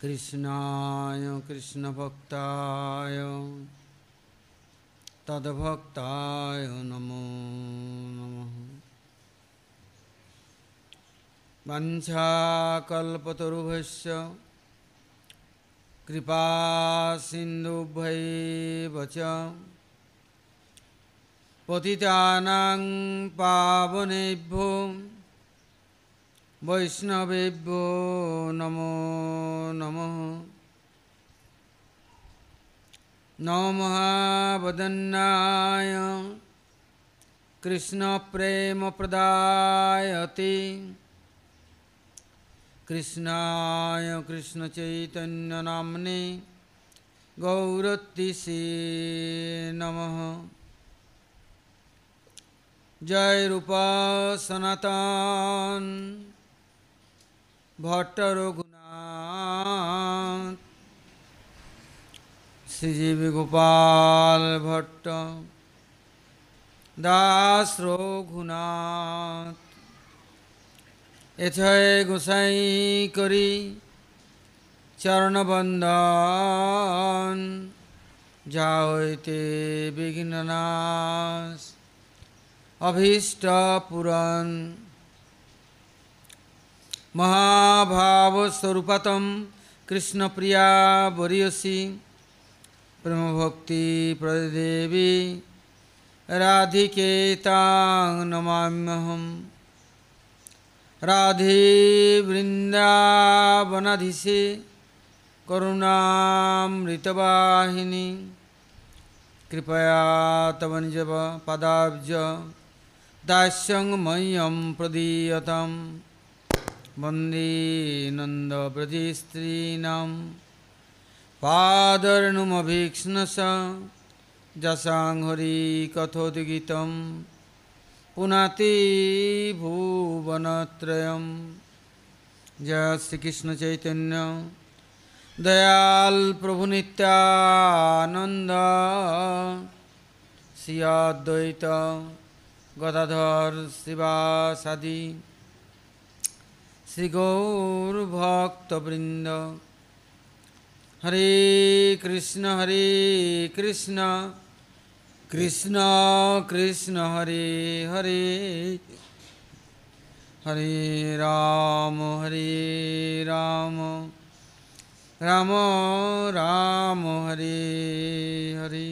कृष्णाय कृष्णभक्ताय तद्भक्ताय नमो नमः वञ्छाकल्पतरुभ्यश्च कृपा सिन्धुभ्यैव च পতিতানাং পাবনেভ্যো বৈষ্ণবেভ্যো নমো নমঃ নমহাবদন্নায় কৃষ্ণপ্রেমপ্রদায়তে কৃষ্ণায় কৃষ্ণচৈতন্যনাম্নে গৌরতিষে নমঃ জয় রূপা সনাতন। ভট্ট রঘুনাথ। শ্রীজীবী গোপাল ভট্ট। দাস রঘুনাথ। এছয় গোসাই করি চরণবন্ধন। যা হইতে বিঘ্ননাশ। अभीष्ट पुराण महाभाव स्वरूपतम कृष्ण प्रिया बरियसी। प्रेम भक्ति प्रदेवी। राधिकेतांग नमाम्यहम। राधे वृंदावनाधीशे करुणामृतवाहिनी। कृपया तवंजव पदाब्ज। दास्यं मह्यं प्रदीयतां। वंदे नन्दव्रजस्त्रीणां पादर्णुमभीक्ष्णस जसां हरिकथोद्गीतम् पुनाति जय श्रीकृष्ण चैतन्य। दयाल प्रभु नित्यानंद श्रियाद्वैत গদাধর শিবাসাদি শ্রী গৌরভক্তবৃন্দ হরে কৃষ্ণ হরে কৃষ্ণ কৃষ্ণ কৃষ্ণ হরে হরে হরে রাম হরে রাম রাম রাম হরে হরে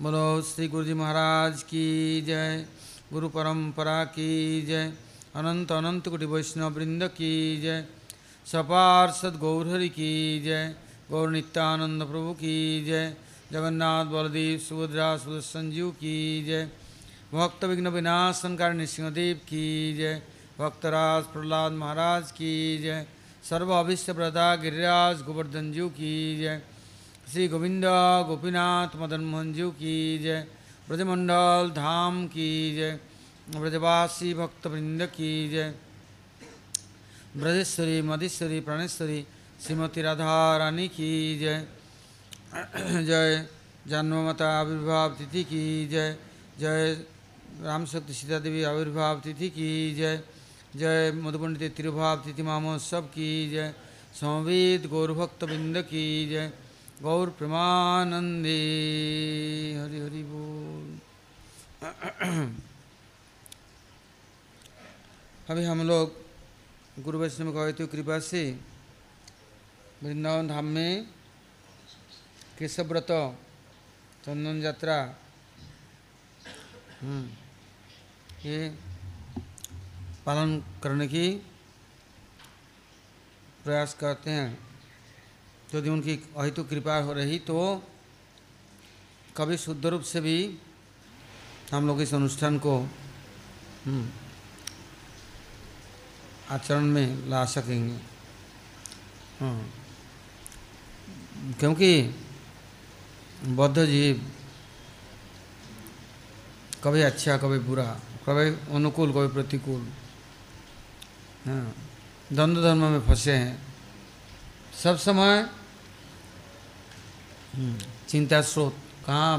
बोलो, श्री गुरु जी महाराज की जय, गुरु परंपरा की जय, अनंत अनंत कोटि वैष्णव वृंद की जय सपार्षद गौरहरि की जय, गौर नित्यानंद प्रभु की जय, जगन्नाथ बलदेव सुभद्रा सुदर्शन की जय, भक्त विघ्न विनाशन कार नृसिंहदेव की जय, भक्तराज प्रहलाद महाराज की जय सर्व अभिष्ट प्रदा गिरिराज गोवर्धन जू की जय श्री गोविंद गोपीनाथ मदन मोहन जू की जय। ब्रजमंडल धाम की जय। ब्रजवासी भक्तवृंद की जय। ब्रजेश्वरी, मधेश्वरी, प्राणेश्वरी, श्रीमती राधा रानी की जय। जय। जन्ममाता आविर्भाव तिथि की जय। जय। राम शक्ति सीता देवी आविर्भाव तिथि की जय। जय। मधुपंडित तिरुभाव तिथि महोत्सव की जय। संवेद गौरभक्त बिंद की जय। गौर प्रेमानंदे। हरि हरि बोल। अभी हम लोग गुरु वैष्णव गए कृपा से। वृंदावन धाम में केशव्रत चंदन यात्रा। ये पालन करने की प्रयास करते हैं। यदि उनकी अहितु कृपा हो रही तो कभी शुद्ध रूप से भी हम लोग इस अनुष्ठान को आचरण में ला सकेंगे। हाँ। क्योंकि बद्ध जीव कभी अच्छा कभी बुरा, कभी अनुकूल, कभी प्रतिकूल हाँ द्वंद्व धर्म में फंसे हैं। सब समय चिंता स्रोत, कहाँ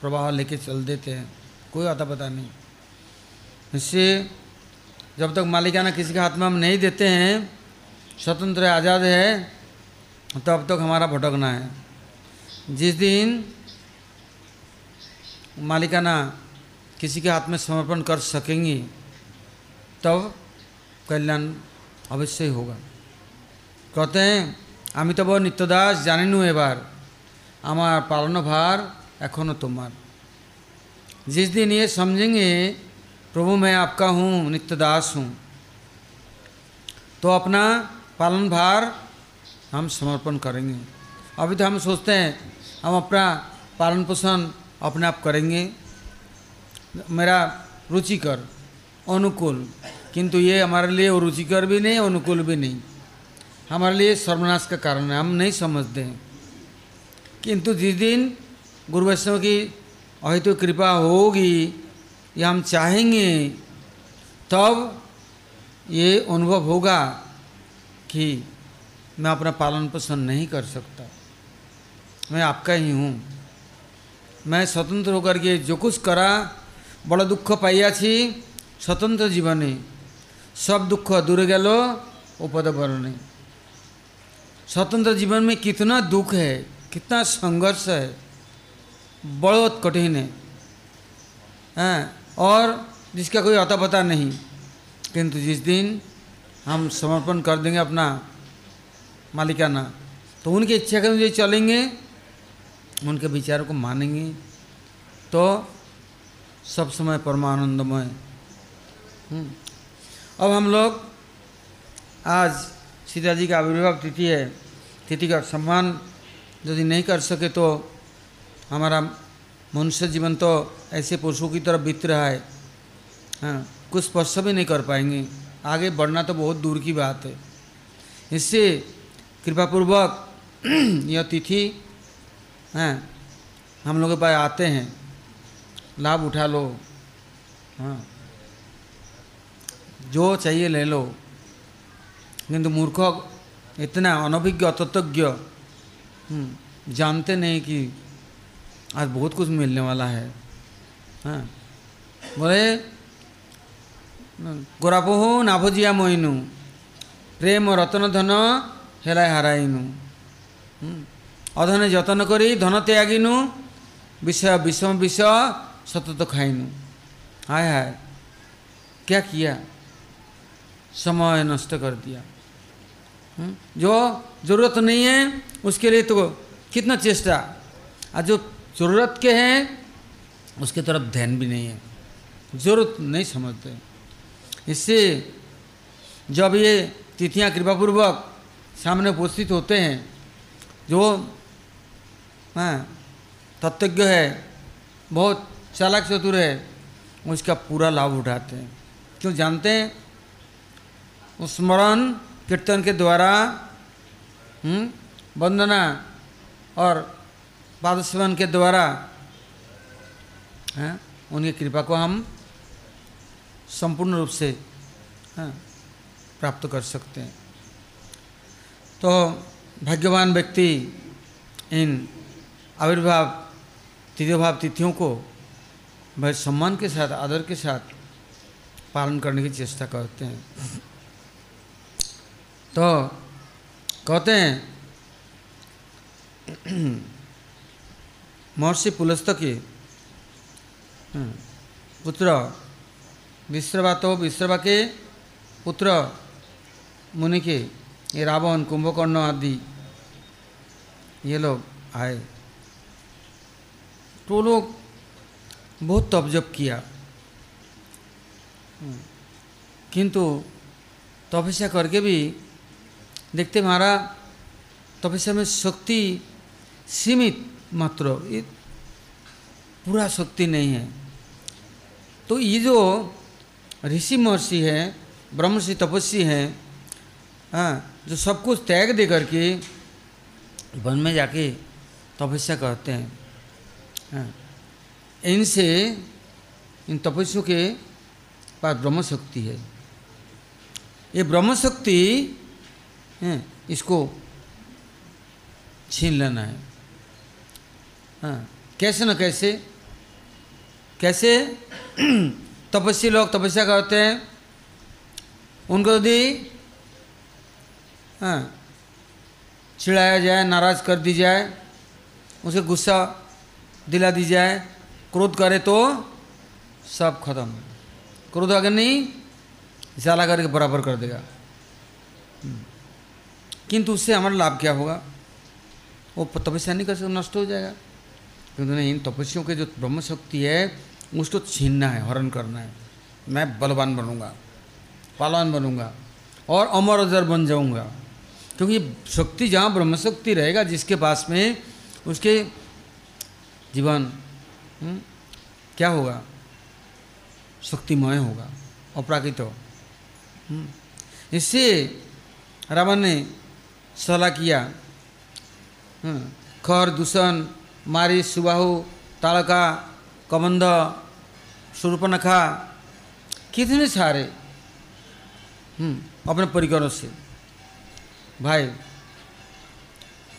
प्रवाह लेके चल देते हैं, कोई आता पता नहीं। इससे जब तक मालिकाना किसी के हाथ में हम नहीं देते हैं, स्वतंत्र आज़ाद है, तब तो तक हमारा भटकना है। जिस दिन मालिकाना किसी के हाथ में समर्पण कर सकेंगे, तब तो कल्याण अवश्य होगा। कहते हैं, अमिताभ नित्यदास जानिनु एबार। আমার পালানো भार एखोनो तुम्हार जिस दिन ये समझेंगे प्रभु मैं आपका हूँ नित्यदास हूँ तो अपना पालन भार हम समर्पण करेंगे अभी तो हम सोचते हैं हम अपना पालन पोषण अपने आप करेंगे मेरा रुचिकर अनुकूल किंतु ये हमारे लिए रुचिकर भी नहीं अनुकूल भी नहीं हमारे लिए सर्वनाश का कारण है हम नहीं समझते हैं किंतु जिस दिन गुरु वैष्णव की अहित कृपा होगी, या हम चाहेंगे, तब ये अनुभव होगा कि मैं अपना पालन पोषण नहीं कर सकता। मैं आपका ही हूँ। मैं स्वतंत्र होकर के जो कुछ करा, बड़ा दुख पाइया स्वतंत्र जीवने। सब दुख दूर गलो उपद स्वतंत्र जीवन में कितना दुख है। कितना संघर्ष है। बहुत कठिन है। हाँ और जिसका कोई अता पता नहीं। किंतु जिस दिन हम समर्पण कर देंगे अपना मालिकाना तो उनकी इच्छा के अनुसार चलेंगे, उनके विचारों को मानेंगे तो सब समय परमानंदमय। अब हम लोग आज सीता जी का आविर्भाव तिथि है। तिथि का सम्मान यदि नहीं कर सके तो हमारा मनुष्य जीवन तो ऐसे पुरुषों की तरफ़ बीत रहा है। हाँ कुछ स्पर्श भी नहीं कर पाएँगे। आगे बढ़ना तो बहुत दूर की बात है। इससे कृपापूर्वक यह तिथि, हैं, हम लोग के पास आते हैं। लाभ उठा लो। हाँ जो चाहिए ले लो। किंतु मूर्ख, इतना अनभिज्ञ अतज्ञ हम्म। जानते नहीं कि आज बहुत कुछ मिलने वाला है। हाँ। बोले, गोरापोह नाभजिया मोइनु प्रेम रतन धन हेलाय हाराइनु। हम्म। অধনে जतन करी धन त्यागिनु विष विषम विष सतत खाइनु। हाय हाय। क्या किया? समय नष्ट कर दिया। हम्म। जो ज़रूरत नहीं है उसके लिए तो कितना चेष्टा। और जो ज़रूरत के हैं, उसके तरफ़ ध्यान भी नहीं है। ज़रूरत नहीं समझते। इससे जब ये तिथियाँ कृपापूर्वक सामने उपस्थित होते हैं, जो हाँ तत्वज्ञ है, बहुत चालाक चतुर है, उसका पूरा लाभ उठाते हैं। क्यों जानते हैं? स्मरण कीर्तन के द्वारा वंदना और पादस्वन के द्वारा हैं उनकी कृपा को हम संपूर्ण रूप से हाँ, प्राप्त कर सकते हैं। तो भाग्यवान व्यक्ति इन आविर्भाव भाव तिथियों को भाई सम्मान के साथ आदर के साथ पालन करने की चेष्टा करते हैं। तो कहते हैं महर्षि पुलस्त के पुत्र विश्रवा तो विश्रवा के पुत्र मुनि के ये रावण कुंभकर्ण आदि ये लोग आए तो लोग बहुत तप जप किया किंतु तपस्या करके भी देखते हमारा तपस्या में शक्ति सीमित मात्र पूरा शक्ति नहीं है। तो ये जो ऋषि महर्षि है ब्रह्मषि तपस्वी हैं हाँ जो सब कुछ त्याग दे करके वन में जाके तपस्या करते हैं हाँ इनसे, इन तपस्वियों के पास ब्रह्म शक्ति है। ये ब्रह्म शक्ति इसको छीन लेना है। हाँ। कैसे न कैसे? कैसे? तपस्वी लोग तपस्या करते हैं। उनको यदि हाँ चिढ़ाया जाए, नाराज़ कर दी जाए, उसे गुस्सा दिला दी जाए, क्रोध करे तो सब खत्म। क्रोध अगर नहीं जाला करके बराबर कर देगा। हम्म। किंतु उससे हमारा लाभ क्या होगा? वो तपस्या नहीं कर सकते, नष्ट हो जाएगा। किंतु नहीं इन तपस्वियों के जो ब्रह्म शक्ति है उसको छीनना है हरण करना है। मैं बलवान बनूँगा पालवान बनूँगा और अमर अजर बन जाऊँगा। क्योंकि शक्ति जहाँ ब्रह्म शक्ति रहेगा जिसके पास में उसके जीवन हम्म, क्या होगा? शक्तिमय होगा अपराकित हो हम्म, इससे रावण ने सलाह किया हम्म, खर दूषण मारी, सुबाहु ताड़का कबंध सुरपनखा, कितने सारे अपने परिकरों से। भाई,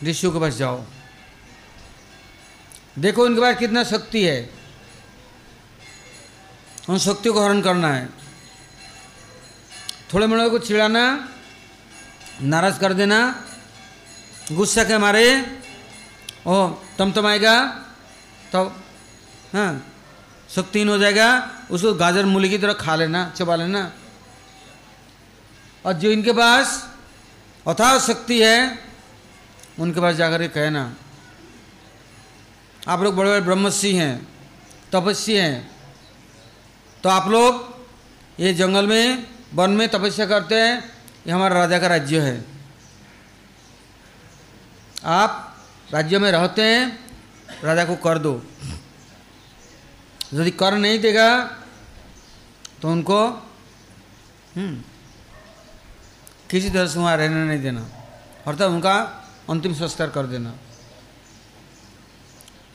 ऋषियों के पास जाओ। देखो, इनके पास कितना शक्ति है। उन शक्तियों को हरण करना है। थोड़े मोड़े को चिढ़ाना, नाराज़ कर देना, गुस्सा के मारे ओ, तम तम आएगा तो हाँ शक्तिहीन हो जाएगा, उसको गाजर मूली की तरह खा लेना, चबा लेना। और जो इनके पास अथाह शक्ति है, उनके पास जाकर के कहना, आप लोग बड़े बड़े ब्रह्मसी हैं, तपस्वी हैं तो आप लोग ये जंगल में, वन में तपस्या करते हैं, ये हमारा राजा का राज्य है। आप राज्य में रहते हैं राजा को कर दो। यदि कर नहीं देगा तो उनको हम्म, किसी तरह से वहाँ रहने नहीं देना। अर्थात उनका अंतिम संस्कार कर देना।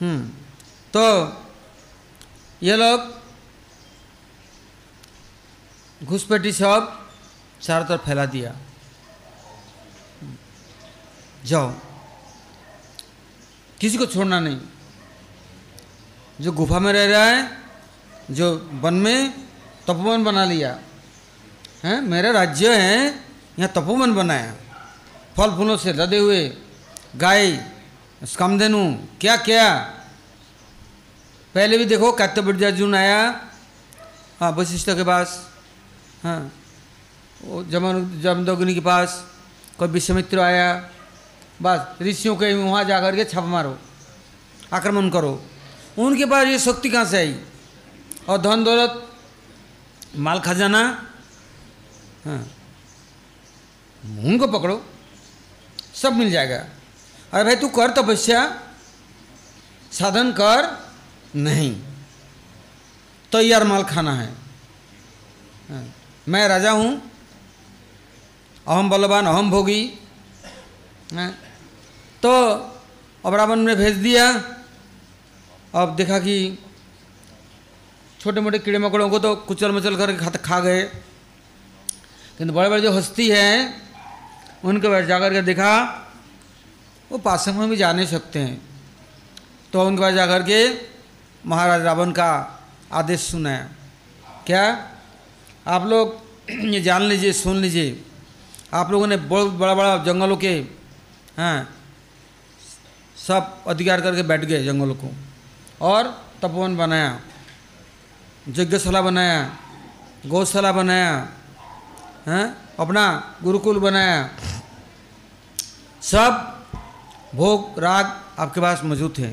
हम्म, तो ये लोग घुसपैठी सब चारों तरफ़ फैला दिया। जाओ। किसी को छोड़ना नहीं। जो गुफा में रह रहा है, जो वन में तपोवन बना लिया, है, मेरा राज्य है, यहाँ तपोवन बनाया। फल फूलों से लदे हुए, गाय स्कमधेनु क्या क्या? पहले भी देखो, कात्य अर्जुन आया। हाँ वशिष्ठ के पास हाँ जमन, जमदग्नि के पास, कोई विश्वमित्र आया। बस ऋषियों के वहाँ जा कर के छप मारो आक्रमण करो। उनके पास ये शक्ति कहाँ से आई? और धन दौलत माल खजाना हाँ उनको पकड़ो सब मिल जाएगा। अरे भाई तू कर तपस्या साधन कर नहीं। तैयार तो माल खाना है। हाँ, मैं राजा हूँ अहम बलवान अहम भोगी। हैं तो अब रावण ने भेज दिया। अब देखा कि छोटे मोटे कीड़े मकोड़ों को तो कुचल मचल कर खा खा गए। किंतु बड़े बड़े जो हस्ती हैं, उनके पास जाकर के देखा, वो पास में भी जा नहीं सकते हैं। तो उनके पास जाकर के महाराज रावण का आदेश सुनाया क्या? आप लोग ये जान लीजिए, सुन लीजिए। आप लोगों ने बहुत बड़ा बड़ा जंगलों के हाँ सब अधिकार करके बैठ गए जंगल को। और तपोवन बनाया यज्ञशाला बनाया, गौशाला बनाया, हैं, अपना गुरुकुल बनाया। सब भोग, राग आपके पास मौजूद थे।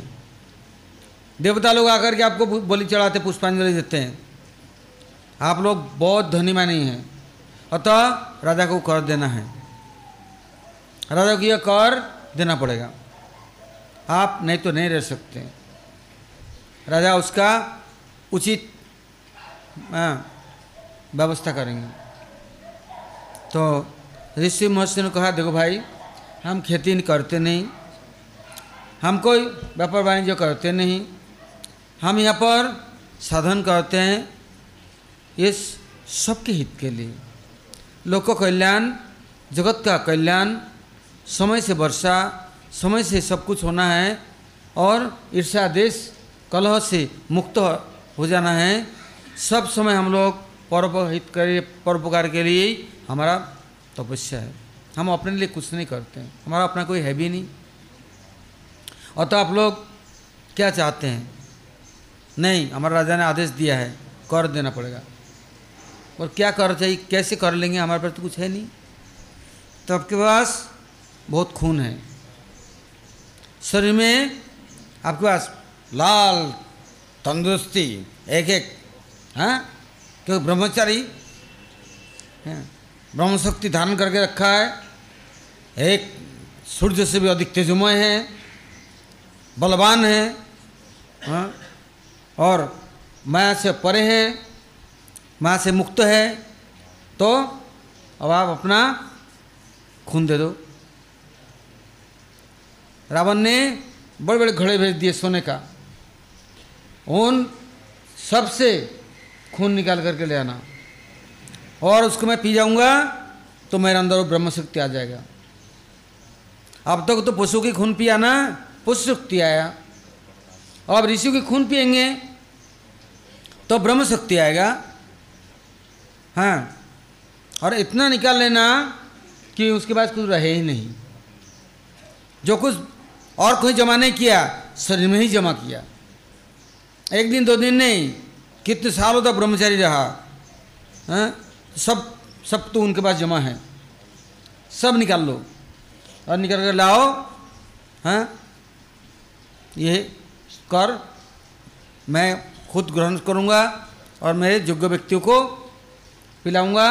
देवता लोग आकर के आपको बलि चढ़ाते, पुष्पांजलि देते हैं। आप लोग बहुत धनी मानी हैं। अतः राजा को कर देना है। राजा को यह कर देना पड़ेगा। आप नहीं तो नहीं रह सकते। राजा उसका उचित हाँ, व्यवस्था करेंगे। तो ऋषि महर्षि ने कहा देखो भाई हम खेती करते नहीं हम कोई व्यापार वाणिज्य करते नहीं हम यहाँ पर साधन करते हैं इस सबके हित के लिए। लोक कल्याण जगत का कल्याण समय से वर्षा समय से सब कुछ होना है और ईर्षा देश कलह से मुक्त हो जाना है। सब समय हम लोग परोपहित करे परोपकार के लिए हमारा तपस्या है। हम अपने लिए कुछ नहीं करते हैं। हमारा अपना कोई है भी नहीं। और तो आप लोग क्या चाहते हैं? नहीं, हमारा राजा ने आदेश दिया है, कर देना पड़ेगा। और क्या कर चाहिए, कैसे कर लेंगे, हमारे पास तो कुछ है नहीं। तो आपके पास बहुत खून है। शरीर में आपके पास लाल, तंदुरुस्ती एक एक हाँ? क्योंकि ब्रह्मचारी ब्रह्म शक्ति धारण करके रखा है। एक, सूर्य से भी अधिक तेजमय है, बलवान है हाँ? और माया से परे है, माया से मुक्त है तो अब आप अपना खून दे दो। रावण ने बड़े बड़े घड़े भेज दिए सोने का। उन सबसे खून निकाल करके ले आना। और उसको मैं पी जाऊँगा तो मेरे अंदर वो ब्रह्म शक्ति आ जाएगा। अब तक तो तो पशु की खून पिया ना पशु शक्ति आया। अब ऋषि की खून पिएँगे तो ब्रह्म शक्ति आएगा। हाँ और इतना निकाल लेना कि उसके पास कुछ रहे ही नहीं। जो कुछ और कोई जमा नहीं किया, शरीर में ही जमा किया। एक दिन, दो दिन नहीं, कितने सालों तक ब्रह्मचारी रहा हाँ? सब सब तो उनके पास जमा है। सब निकाल लो। और निकाल कर लाओ, हैं? ये कर, मैं खुद ग्रहण करूँगा और मेरे योग्य व्यक्तियों को पिलाऊँगा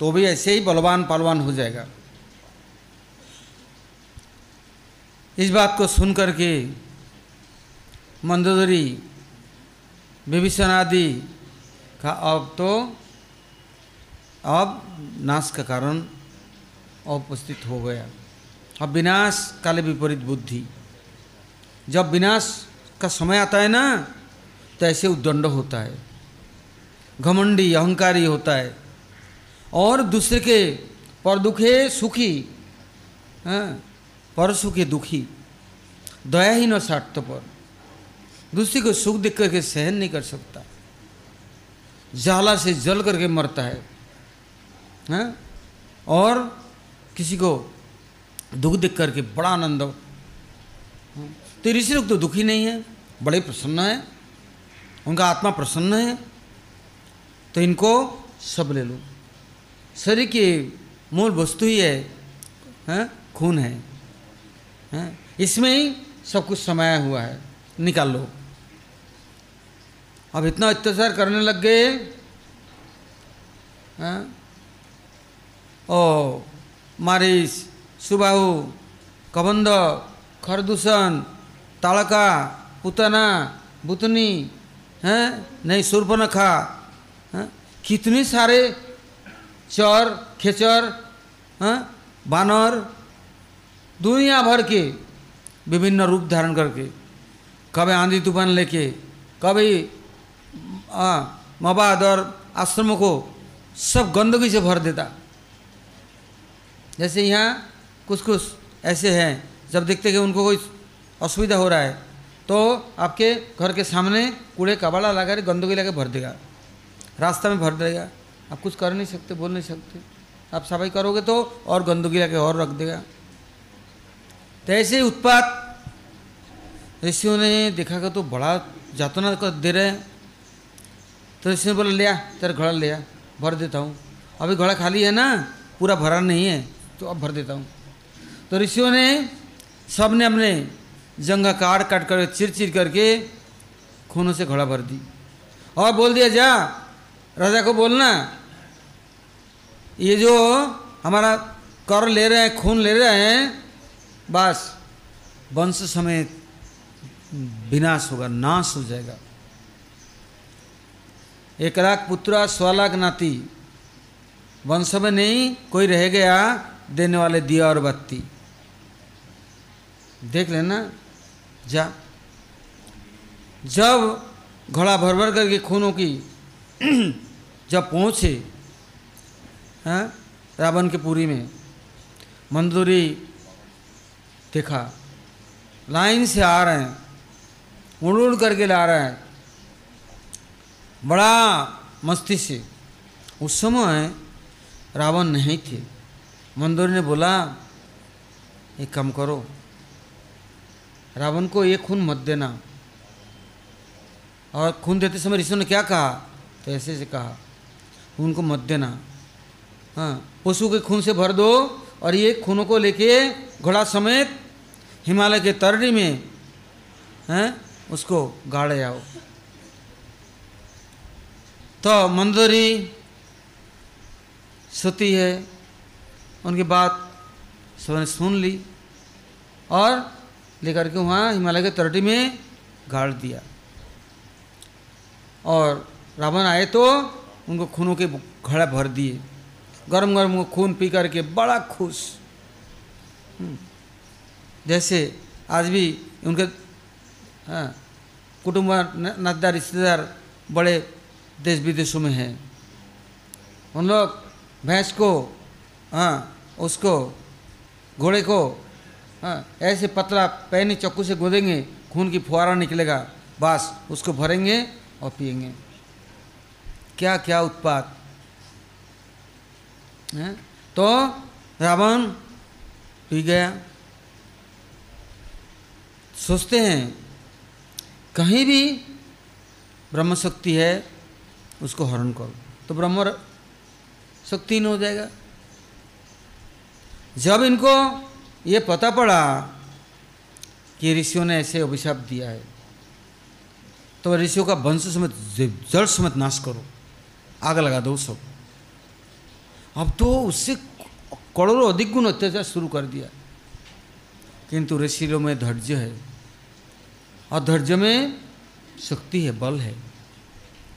तो भी ऐसे ही बलवान पालवान हो जाएगा। इस बात को सुन करके मंदोदरी विभीषण आदि का अब तो अब नाश का कारण उपस्थित हो गया। अब विनाश काले विपरीत बुद्धि। जब विनाश का समय आता है ना तो ऐसे उद्दंड होता है। घमंडी, अहंकारी होता है। और दूसरे के पर दुखे सुखी हाँ पर सुखी दुखी दया ही न साठ पर दूसरे को सुख देख करके सहन नहीं कर सकता। जाला से जल करके मरता है हाँ? और किसी को दुख देख करके बड़ा आनंद हाँ? तो ऋषि लोग तो दुखी नहीं है बड़े प्रसन्न है उनका आत्मा प्रसन्न है। तो इनको सब ले लो। शरीर की मूल वस्तु ही है, है? खून है, इसमें ही सब कुछ समाया हुआ है। निकाल लो। अब इतना अत्याचार करने लग गए ओ मारिस, सुबाहु, कबंद, खरदूषण ताड़का पुतना, बुतनी, हैं? नहीं, सुर्पनखा, हैं? कितने सारे चर, खेचर बानर दुनिया भर के विभिन्न रूप धारण करके, कभी आंधी तूफ़ान लेके, कभी मवाद और आश्रमों को सब गंदगी से भर देता। जैसे यहाँ कुछ कुछ ऐसे हैं, जब देखते कि उनको कोई असुविधा हो रहा है तो आपके घर के सामने कूड़े, कबाड़ा लगा के गंदगी लगा भर देगा। रास्ता में भर देगा। आप कुछ कर नहीं सकते, बोल नहीं सकते। आप सफ़ाई करोगे तो और गंदगी लगे और रख देगा। तो ऐसे ही उत्पात ऋषियों ने देखा कि तो बड़ा जातना कर दे रहे हैं। तो ऋषि ने बोला लिया तेरा घड़ा लिया भर देता हूँ। अभी घड़ा खाली है ना, पूरा भरा नहीं है तो अब भर देता हूँ। तो ऋषियों ने सबने अपने जंगा काट काट कर, चिर चिर करके खूनों से घड़ा भर दी। और बोल दिया, जा, राजा को बोलना, ये जो हमारा कर ले रहे हैं, खून ले रहे हैं बस। वंश समेत विनाश होगा, नाश हो जाएगा। एक लाख पुत्र सौ लाख नाती। वंश में नहीं, कोई रह गया, देने वाले दिया और बत्ती। देख लेना। जा। जब घोड़ा भर भर करके खूनों की जब पहुँचे, हैं, रावण के पुरी में, मंदूरी देखा, लाइन से आ रहे हैं उड़ उड़ करके ला रहे हैं। बड़ा मस्ती से। उस समय रावण नहीं थे। मंदोरी ने बोला, एक काम करो, रावण को ये खून मत देना। और खून देते समय ऋषि ने क्या कहा? तो ऐसे से कहा उनको मत देना। हाँ पशु के खून से भर दो और ये खूनों को लेके घोड़ा समेत हिमालय के तरड़ी में, हैं, उसको गाड़े आओ। तो मंदोरी, सोती है, उनकी बात सबने सुन ली और लेकर के वहाँ हिमालय के तरटी में गाड़ दिया। और रावण आए तो उनको खूनों के घड़ा भर दिए। गरम गरम खून पी करके बड़ा खुश। हम्म। जैसे आज भी उनके हाँ कुटुंब रिश्तेदार बड़े देश विदेशों में हैं। उन लोग भैंस को हाँ उसको, घोड़े को हाँ ऐसे पतला पैनी चक्कू से गोदेंगे, खून की फुहारा निकलेगा, बस उसको भरेंगे और पिएँगे क्या क्या उत्पाद तो रावण पी गया सोचते हैं, कहीं भी ब्रह्म शक्ति है, उसको हरण करो। तो ब्रह्म शक्ति नहीं हो जाएगा। जब इनको ये पता पड़ा कि ऋषियों ने ऐसे अभिशाप दिया है तो ऋषियों का वंश समेत जड़ समेत नाश करो। आग लगा दो सब। अब तो उससे करोड़ों अधिक गुण अत्याचार शुरू कर दिया। किंतु ऋषियों में धैर्य है। और धैर्य में शक्ति है, बल है।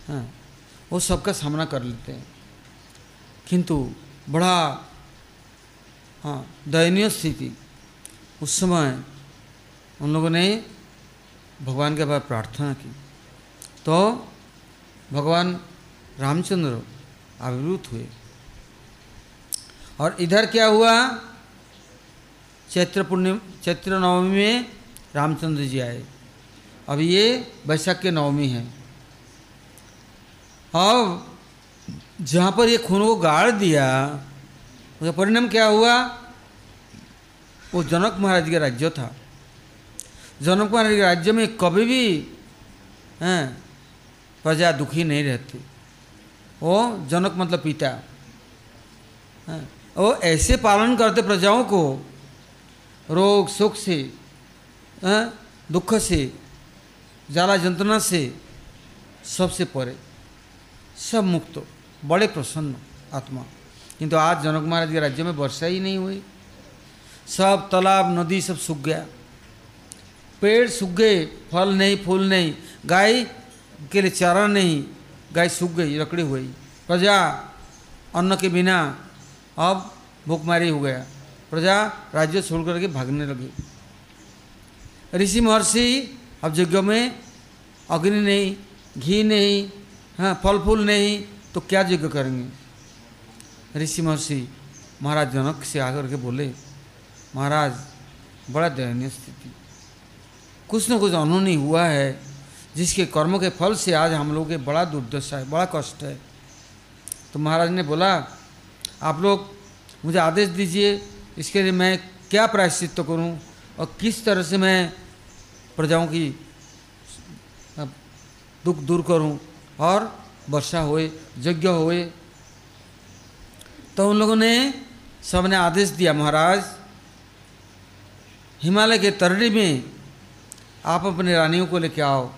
हाँ वो सबका सामना कर लेते हैं। किंतु बड़ा हाँ दयनीय स्थिति। उस समय उन लोगों ने भगवान के बाद प्रार्थना की। तो भगवान रामचंद्र आविर्भूत हुए। और इधर क्या हुआ? चैत्र पूर्णिम चैत्र नवमी में रामचंद्र जी आए। अब ये वैशाख के नवमी है। अब जहाँ पर ये खून को गाड़ दिया, उसका परिणाम क्या हुआ? वो जनक महाराज का राज्य था। जनक महाराज के राज्य में कभी भी, हैं, प्रजा दुखी नहीं रहती। वो जनक मतलब पिता। हैं वो ऐसे पालन करते प्रजाओं को, रोग, सुख से दुख से जाला जंत्रणा से सबसे परे, सब मुक्त, बड़े प्रसन्न आत्मा। किंतु आज जनक महाराज के राज्य में वर्षा ही नहीं हुई। सब तालाब, नदी सब सूख गया। पेड़ सूख गए, फल नहीं, फूल नहीं, गाय के लिए चारा नहीं, गाय सूख गई रकड़ी हुई। प्रजा अन्न के बिना अब भूखमारी हो गया। प्रजा राज्य छोड़ करके भागने लगी। ऋषि महर्षि अब यज्ञ में अग्नि नहीं, घी नहीं हाँ फल फूल नहीं तो क्या यज्ञ करेंगे? ऋषि महर्षि महाराज जनक से आकर के बोले, महाराज, बड़ा दयनीय स्थिति। कुछ न कुछ अनूनी हुआ है, जिसके कर्मों के फल से आज हम लोग के बड़ा दुर्दशा है, बड़ा कष्ट है। तो महाराज ने बोला आप लोग मुझे आदेश दीजिए, इसके लिए मैं क्या प्रायश्चित करूँ और किस तरह से मैं प्रजाओं की दुख दूर करूँ और वर्षा होए, यज्ञ होए। तो उन लोगों ने सबने आदेश दिया, महाराज, हिमालय के तरड़ी में आप अपने रानियों को लेके आओ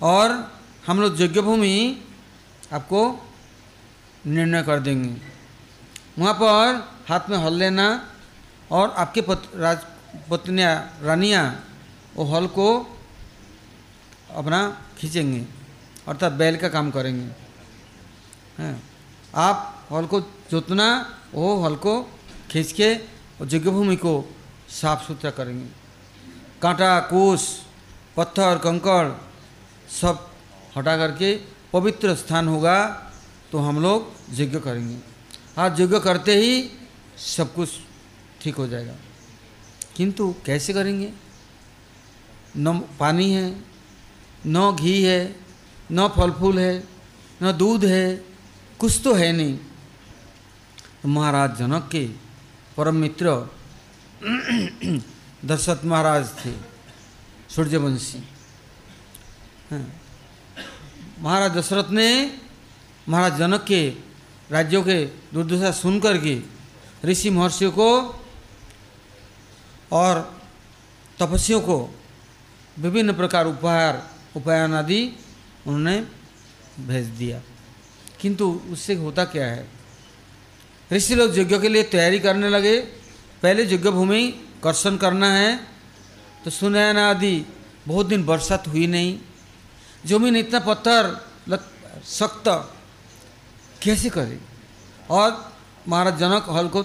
और हम लोग यज्ञ भूमि आपको निर्णय कर देंगे। वहाँ पर हाथ में हल लेना और आपके पत, राज पत्नियाँ रानियाँ वो हल को अपना खींचेंगे अर्थात बैल का काम करेंगे। हैं आप हल को जोतना वो हल को खींच के जगह भूमि को साफ़ सुथरा करेंगे। कांटा कोस पत्थर कंकड़ सब हटा करके पवित्र स्थान होगा। तो हम लोग यज्ञ करेंगे। हाँ यज्ञ करते ही सब कुछ ठीक हो जाएगा। किंतु कैसे करेंगे? न पानी है, न घी है, न फल फूल है, न दूध है, कुछ तो है नहीं। तो महाराज जनक के परम मित्र दशरथ महाराज थे, सूर्यवंशी। हाँ। महाराज दशरथ ने महाराज जनक के, राज्यों के दुर्दशा सुन कर के ऋषि महर्षियों को और तपस्वियों को विभिन्न प्रकार उपहार, उपायन आदि उन्होंने भेज दिया। किंतु उससे होता क्या है? ऋषि लोग यज्ञ के लिए तैयारी करने लगे। पहले यज्ञ भूमि कर्षण करना है तो सुनयन आदि बहुत दिन बरसात हुई नहीं। ज़मीन इतना पत्थर सख्त कैसे करे? और महाराज जनक हल को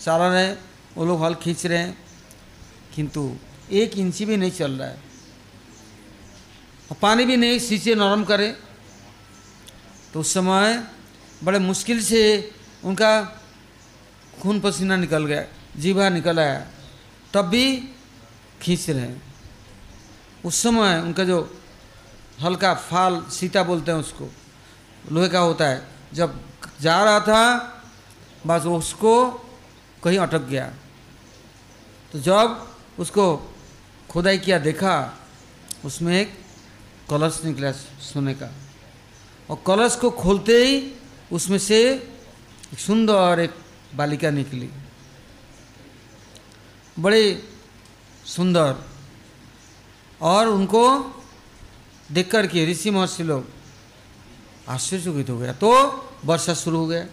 चला रहे वो लोग हल खींच रहे हैं। किंतु एक इंची भी नहीं चल रहा है। और पानी भी नहीं सींचे नरम करे। तो उस समय बड़े मुश्किल से उनका खून पसीना निकल गया, जीवा निकल आया। तब भी खींच रहे हैं। उस समय उनका जो हल्का फाल, सीता बोलते हैं उसको, लोहे का होता है। जब जा रहा था, बस उसको कहीं अटक गया। तो जब उसको खुदाई किया, देखा, उसमें एक कलश निकला सोने का। और कलश को खोलते ही उसमें से एक सुंदर एक बालिका निकली। बड़े सुंदर। और उनको देख कर के ऋषि महर्षि लोग आश्चर्यचकित हो गया। तो वर्षा शुरू हो गया।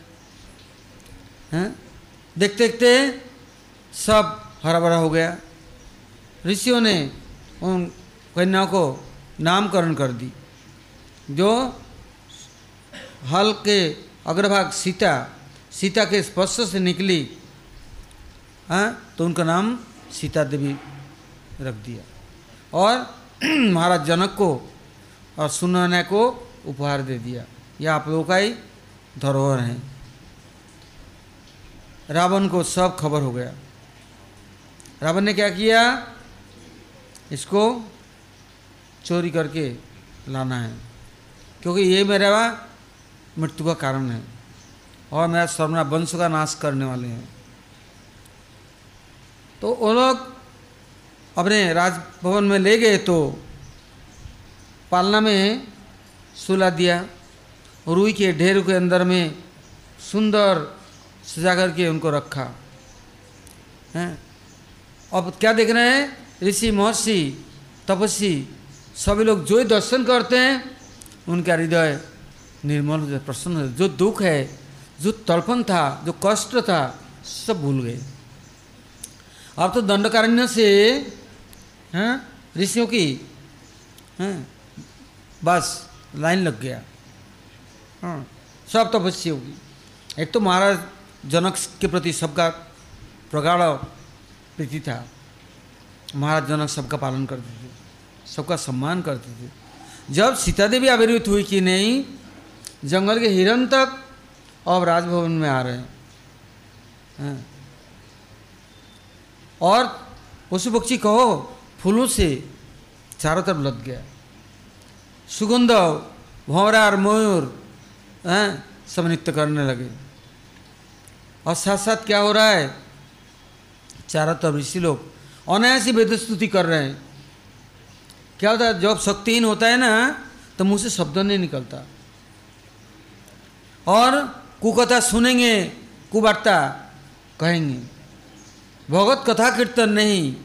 हैं? देखते देखते सब हरा भरा हो गया। ऋषियों ने उन कन्याओं को नामकरण कर दी। जो हल के अग्रभाग सीता सीता के स्पर्श से निकली हाँ? तो उनका नाम सीता देवी रख दिया। और महाराज जनक को और सुनने को उपहार दे दिया। यह आप लोगों का ही धरोहर है। रावण को सब खबर हो गया। रावण ने क्या किया? इसको चोरी करके लाना है। क्योंकि ये मेरा मृत्यु का कारण है और मेरा सर्वना वंश का नाश करने वाले हैं। तो वो लोग अपने राजभवन में ले गए तो पालना में सुला दिया। रुई के ढेर के अंदर में सुंदर सजा करके उनको रखा। हैं? अब क्या देख रहे हैं? ऋषि, महर्षि, तपस्वी, सभी लोग जो दर्शन करते हैं, उनका हृदय निर्मल हो प्रसन्न हो। जो दुख है, जो तड़पन था, जो कष्ट था, सब भूल गए। अब तो दंडकारण्य से, हैं? ऋषियों की, हैं? बस। लाइन लग गया। हाँ सब तपस्वी होगी। एक तो महाराज जनक के प्रति सबका प्रगाढ़ प्रीति था। महाराज जनक सबका पालन करते थे, सबका सम्मान करते थे। जब सीता देवी आविर्भित हुई कि नहीं, जंगल के हिरन तक अब राजभवन में आ रहे हैं। हाँ। और पशु पक्षी कहो, फूलों से चारों तरफ़ लग गया। सुगंध भौरा और मयूर, हैं, सब नृत्य करने लगे। और साथ साथ क्या हो रहा है? चारों तरफ़ ऋषि लोग अनायासी स्तुति कर रहे हैं। क्या होता है? जब शक्तिहीन होता है ना तो मुँह से शब्द नहीं निकलता। और कुकथा सुनेंगे, कुवार्ता कहेंगे, भगवत कथा कीर्तन नहीं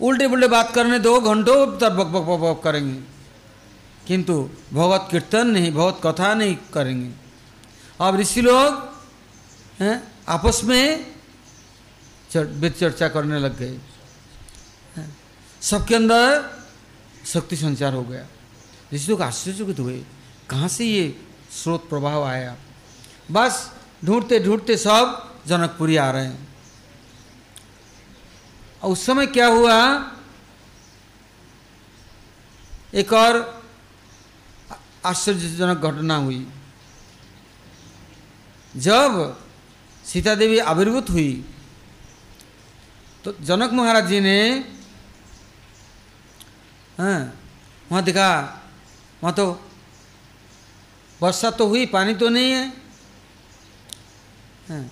उल्टे पुल्टे बात करने दो, घंटों तक बक बक बक बक करेंगे। किंतु भगवत कीर्तन नहीं, भगवत कथा नहीं करेंगे। अब ऋषि लोग आपस में वेद चर्चा करने लग गए। सबके अंदर शक्ति संचार हो गया। ऋषि लोग आश्चर्यचकित हुए, कहाँ से ये स्रोत प्रभाव आया? बस ढूंढते ढूंढते सब जनकपुरी आ रहे हैं। उस समय क्या हुआ? एक और आश्चर्यजनक घटना हुई जब सीता देवी आविर्भूत हुई तो जनक महाराज जी ने हाँ वहाँ देखा वहाँ तो वर्षा तो हुई पानी तो नहीं है हाँ।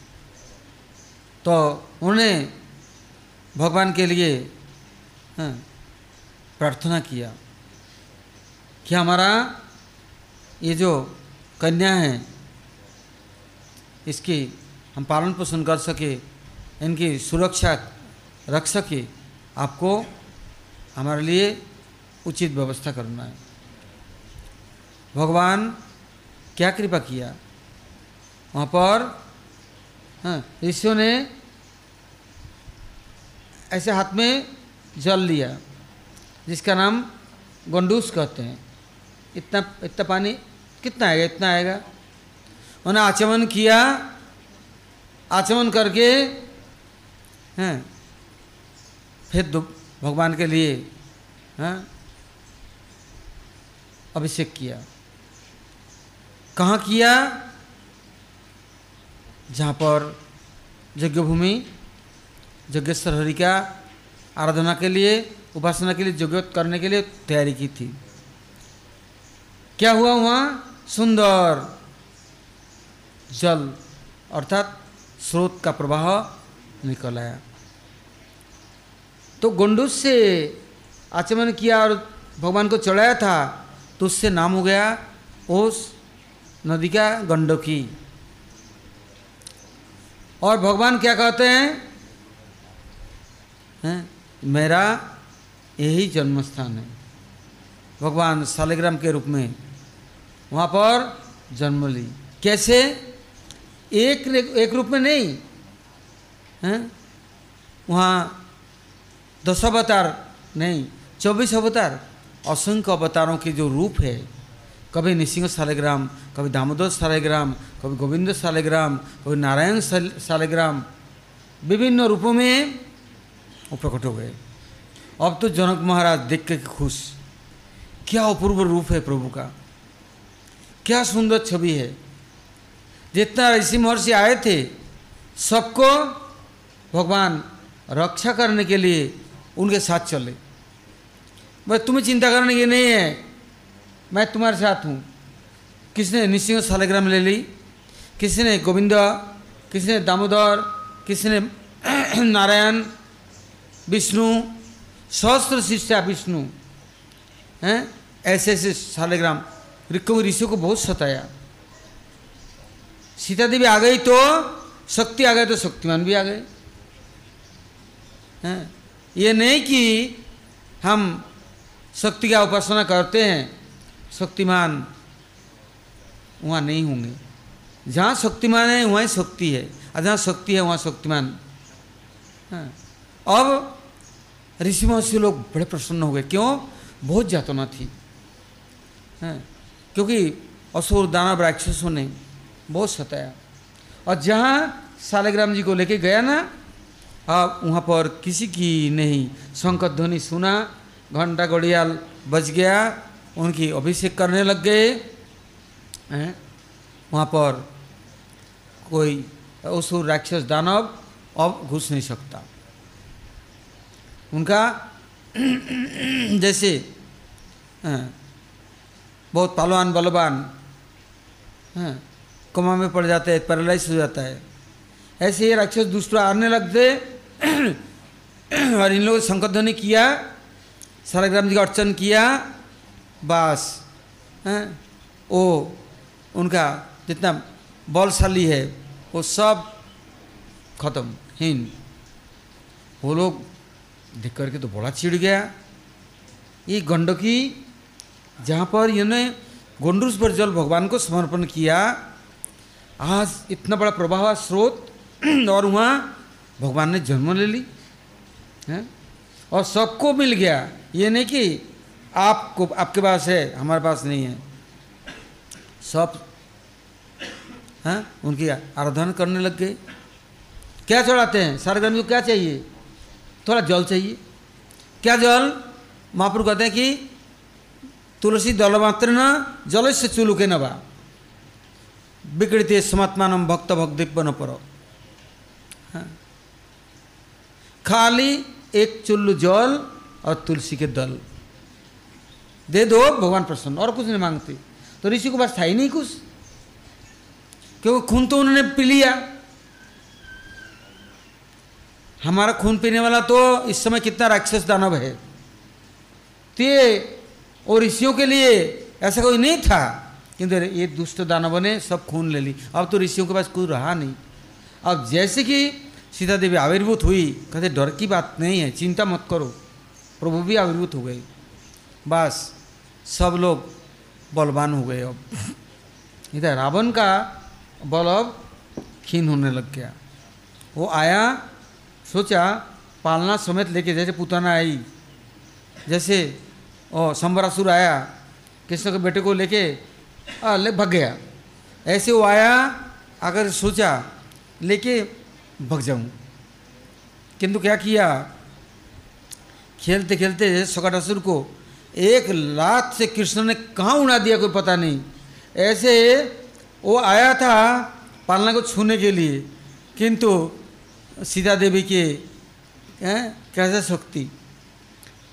तो उन्होंने भगवान के लिए हाँ, प्रार्थना किया कि हमारा ये जो कन्या है, इसकी हम पालन पोषण कर सके, इनकी सुरक्षा रख सके, आपको हमारे लिए उचित व्यवस्था करना है। भगवान क्या कृपा किया? वहाँ पर हाँ ऋषियों ने ऐसे हाथ में जल लिया, जिसका नाम गंडूस कहते हैं। इतना इतना पानी कितना आएगा, इतना आएगा। उन्हें आचमन किया, आचमन करके, हैं, फिर भगवान के लिए, हैं, अभिषेक किया। कहाँ किया? जहाँ पर यज्ञ भूमि यज्ञेश्वर हरि का आराधना के लिए, उपासना के लिए यज्ञ करने के लिए तैयारी की थी। क्या हुआ वहाँ? सुंदर जल, अर्थात स्रोत का प्रवाह निकल आया। तो गुंडूस से आचमन किया और भगवान को चढ़ाया था तो उससे नाम हो गया ओस, नदी का गंडकी। और भगवान क्या कहते हैं? हैं? मेरा यही जन्म स्थान है। भगवान शालिग्राम के रूप में। वहाँ पर जन्म ली। कैसे? एक एक रूप में नहीं, हैं? वहाँ दस अवतार नहीं, चौबीस अवतार। असंख्य अवतारों के जो रूप है, कभी निसिंह सालेग्राम कभी दामोदर सालेग्राम कभी गोविंद सालेग्राम कभी नारायण सालेग्राम विभिन्न रूपों में वो प्रकट हो गए। अब तो जनक महाराज देख के खुश। क्या अपूर्व रूप है प्रभु का? क्या सुंदर छवि है। जितना ऋषि महर्षि आए थे, सबको भगवान रक्षा करने के लिए उनके साथ चले। भाई, तुम्हें चिंता करने की नहीं है, मैं तुम्हारे साथ हूँ। किसने निसिंह सालग्राम ले ली? किसी ने गोविंद? किसी ने दामोदर? किसी ने नारायण? विष्णु? सहस्त्र शिष्या विष्णु? हैं? ऐसे ऐसे सालग्राम ऋषियों ऋषियों को बहुत सताया। सीता देवी आ गई तो शक्ति आ गए तो शक्तिमान भी आ गए। हैं? ये नहीं कि हम शक्ति का उपासना करते हैं, शक्तिमान वहाँ नहीं होंगे। जहाँ शक्तिमान है, वहाँ शक्ति है। और जहाँ शक्ति है, वहाँ शक्तिमान। अब ऋषि महर्षि लोग बड़े प्रसन्न हो गए। क्यों? बहुत जातना थी। हाँ। क्योंकि असुर दानव राक्षसों ने बहुत सताया। और जहाँ सालेग्राम जी को लेके गया ना, अब वहाँ पर किसी की नहीं। शंकर ध्वनि सुना, घंटा घड़ियाल बज गया, उनकी अभिषेक करने लग गए। हैं? वहाँ पर कोई असुर राक्षस दानव अब घुस नहीं सकता। उनका जैसे बहुत पालवान बलवान। कोमा में पड़ जाते हैं, पैरालाइज हो जाता है। ऐसे ये राक्षस दुष्ट आने लगते और इन लोगों ने शंकर किया सालग्राम जी का अर्चन किया, बस। हैं वो उनका जितना बलशाली है, वो सब खत्म, हीन। वो लोग देख करके तो बड़ा चिड़ गया। ये गंडकी जहाँ पर इन्होंने गोंडूस पर जल भगवान को समर्पण किया, आज इतना बड़ा प्रभाव स्रोत, और वहाँ भगवान ने जन्म ले ली, है? और सबको मिल गया। ये नहीं कि आपको, आपके पास है, हमारे पास नहीं है। सब, हैं? उनकी आराधना करने लग गए। क्या चढ़ाते हैं? सारगर्मी को क्या चाहिए? थोड़ा जल चाहिए। क्या जल? महापुर कहते हैं कि तुलसी दल मात्र न जल से चुलुके नवा विकृति समात्मान भक्त भक्तिप्य न पर। खाली एक चुल्लू जल और तुलसी के दल दे दो भगवान प्रसन्न और कुछ नहीं मांगते तो ऋषि को पास था ही नहीं कुछ क्योंकि खून तो उन्होंने पी लिया हमारा खून पीने वाला तो इस समय कितना राक्षस दानव है तो ये और ऋषियों के लिए ऐसा कोई नहीं था। किंतु ये दुष्ट दानवों ने सब खून ले ली। अब तो ऋषियों के पास कोई रहा नहीं। अब जैसे कि सीता देवी आविर्भूत हुई, कहते, डर की बात नहीं है, चिंता मत करो। प्रभु भी आविर्भूत हो गए। बस, सब लोग बलवान हो गए अब। इधर रावण का बल अब क्षीण होने लग गया। वो आया, सोचा, पालना समेत लेके, जैसे पुताना आई, जैसे ओ संबरासुर आया, कृष्ण के बेटे को लेके ले भग गया। ऐसे वो आया, अगर सोचा, लेके भग जाऊँ। किंतु क्या किया? खेलते खेलते सकटासुर को एक लात से कृष्ण ने कहाँ उड़ा दिया कोई पता नहीं। ऐसे वो आया था पालना को छूने के लिए, किंतु सीता देवी के कैसे शक्ति?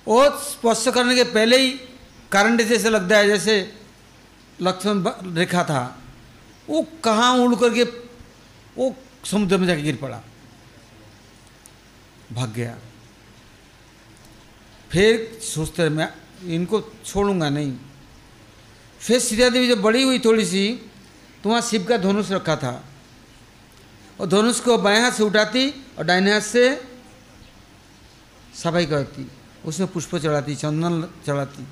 वो स्पर्श करने के पहले ही करंट जैसे लगता है, जैसे लक्ष्मण रेखा था। वो कहाँ उड़ करके वो समुद्र में जाके गिर पड़ा। भाग गया। फिर सोचते मैं इनको छोड़ूँगा नहीं। फिर सीता देवी जब बड़ी हुई थोड़ी सी तो वहाँ शिव का धनुष रखा था। और धनुष को बाएँ हाथ से उठाती और डाइने हाथ से सफ़ाई करती। उसमें पुष्प चढ़ाती, चंदन चढ़ाती।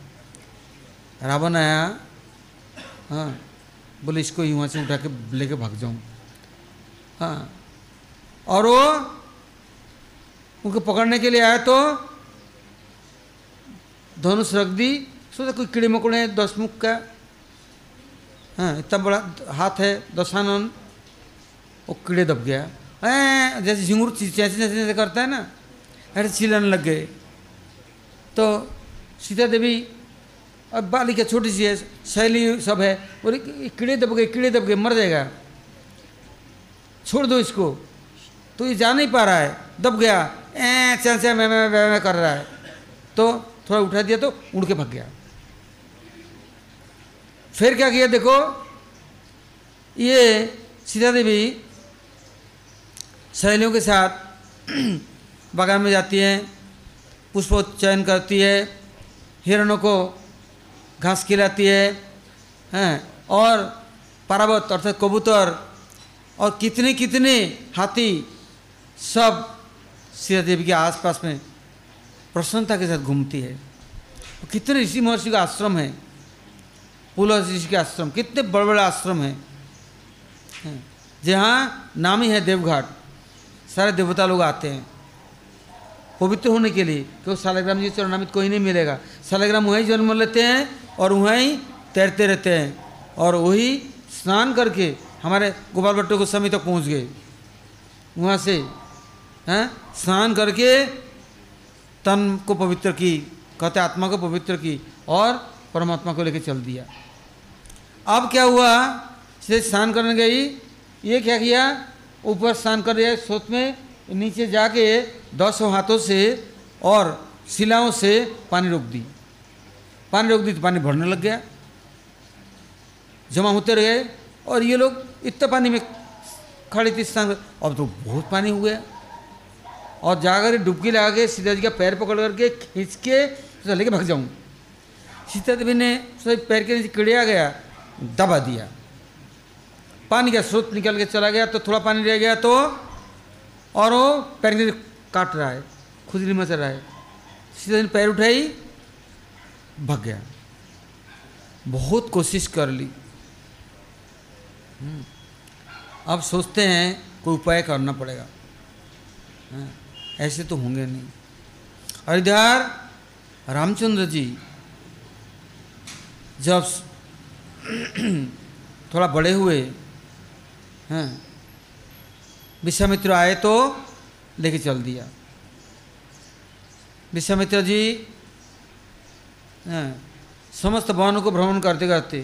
रावण आया हाँ बोले, इसको यहाँ से उठा के लेके भाग जाऊँ। हाँ और वो उनको पकड़ने के लिए आया तो धनुष रख दी। सोचा कोई कीड़े मकोड़े दस मुख का। हाँ इतना बड़ा हाथ है, दशानन। वो कीड़े दब गया। ऐ, जैसे झिंगुर चैसे जैसे करता है ना ऐसे चिलन लग गए। तो सीता देवी अब बालिका छोटी सी है शैली सब है बोले कीड़े दब गए कीड़े दब गए मर जाएगा। छोड़ दो इसको। तो ये जा नहीं पा रहा है दब गया ए मैं मैं मैं, मैं कर रहा है। तो थोड़ा उठा दिया तो उड़ के भग गया। फिर क्या किया देखो ये सीता देवी सहेलियों के साथ बागान में जाती हैं। पुष्प चयन करती है, हिरणों को घास खिलाती है, हैं, और पारावत अर्थात कबूतर और कितने कितने हाथी सब सीता देवी के आसपास में प्रसन्नता के साथ घूमती है। कितने ऋषि महर्षि का आश्रम है पुल ऋषि के आश्रम, कितने बड़े बड़े आश्रम हैं। जहाँ नाम ही है देवघाट, सारे देवता लोग आते हैं। पवित्र होने के लिए क्योंकि सालग्राम जी चरणामित कोई नहीं मिलेगा। सालग्राम वहीं जन्म लेते हैं और वहीं तैरते रहते हैं और वही स्नान करके हमारे गोपाल भट्टो गोस्वामी तक पहुँच गए। वहाँ से, हैं, स्नान करके तन को पवित्र की, कहते आत्मा को पवित्र की और परमात्मा को लेकर चल दिया। अब क्या हुआ? सीधे स्नान करने गई, ये क्या किया? ऊपर स्नान कर रही सोच में नीचे जाके दसों हाथों से और शिलाओं से पानी रोक दी। पानी रोक दी तो पानी भरने लग गया। जमा होते रहे और ये लोग इतने पानी में खड़े थी स्नान अब तो बहुत पानी हो गया। और जाकर डुबकी लगा के सीता जी का पैर पकड़ करके खींच के तो लेके भाग जाऊँ। सीता देवी ने पैर के नीचे किड़िया गया, दबा दिया। पानी का स्रोत निकल के चला गया तो थोड़ा पानी रह गया तो और वो पैर के काट रहा है, खुजली मच रहा है। सीधा पैर उठाई भग गया। बहुत कोशिश कर ली। अब सोचते हैं कोई उपाय करना पड़ेगा। ऐसे तो होंगे नहीं। और इधर रामचंद्र जी जब थोड़ा बड़े हुए, हैं विश्वामित्र आए तो लेके चल दिया। विश्वामित्र जी हैं, समस्त भवनों को भ्रमण करते करते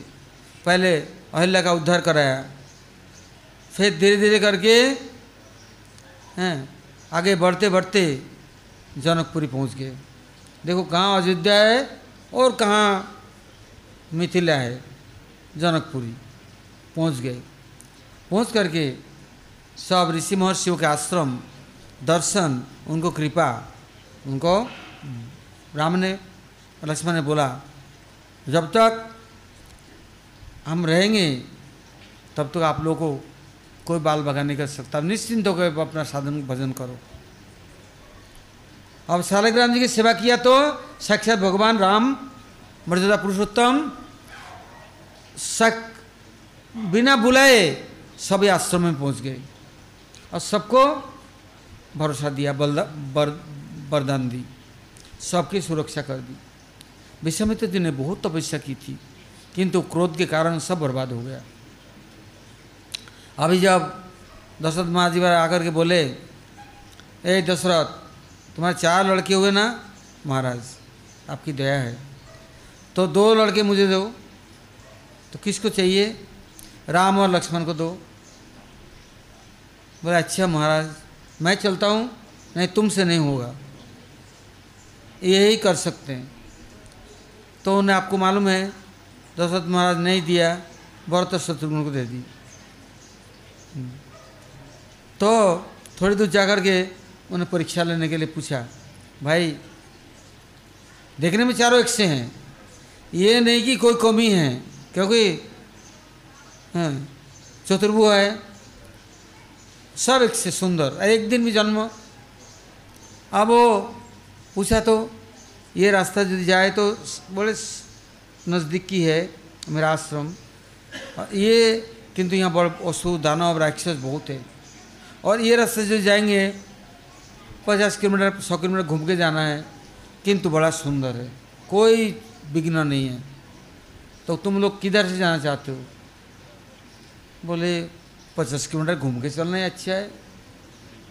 पहले अहिल्या का उद्धार कराया। फिर धीरे धीरे करके हैं आगे बढ़ते बढ़ते जनकपुरी पहुँच गए। देखो कहाँ अयोध्या है और कहाँ मिथिला है जनकपुरी पहुँच गए। पहुँच करके सब ऋषि महर्षियों के आश्रम, दर्शन, उनको कृपा, उनको राम ने लक्ष्मण ने बोला, जब तक हम रहेंगे, तब तक तो आप लोगों को कोई बाल बगान नहीं कर सकता निश्चिंत होकर अपना साधन, भजन करो। अब सालग्राम जी की सेवा किया तो साक्षात भगवान राम, मर्यादा पुरुषोत्तम, सक, बिना बुलाए सभी आश्रम में पहुँच गए। और सबको भरोसा दिया बलदा बर, वरदान दी सबकी सुरक्षा कर दी। विश्वामित्र जी ने बहुत तपस्या की थी किंतु क्रोध के कारण सब बर्बाद हो गया। अभी जब दशरथ महाराज आकर के बोले ए दशरथ तुम्हारे चार लड़के हुए ना महाराज आपकी दया है। तो दो लड़के मुझे दो तो किसको चाहिए? राम और लक्ष्मण को दो। बोले अच्छा महाराज मैं चलता हूँ नहीं तुमसे नहीं होगा। यही कर सकते हैं। तो उन्हें आपको मालूम है दशरथ महाराज नहीं दिया भरत शत्रुघ्न को दे दी तो थोड़ी दूर जाकर के उन्हें परीक्षा लेने के लिए पूछा भाई देखने में चारों एक से हैं। ये नहीं कि कोई कमी है क्योंकि हाँ, चतुर्भु है सब एक से सुंदर। एक दिन भी जन्म। अब वो पूछा तो ये रास्ता यदि जाए तो बोले नज़दीक है मेरा आश्रम। ये किंतु यहाँ बड़ असु दानव राक्षस बहुत है। और ये रास्ते जो जाएँगे, पचास किलोमीटर, सौ किलोमीटर घूम के जाना है, किंतु बड़ा सुंदर है। कोई विघ्न नहीं है। तो तुम लोग किधर से जाना चाहते हो? बोले पचास किलोमीटर घूम के चलना ही अच्छा है।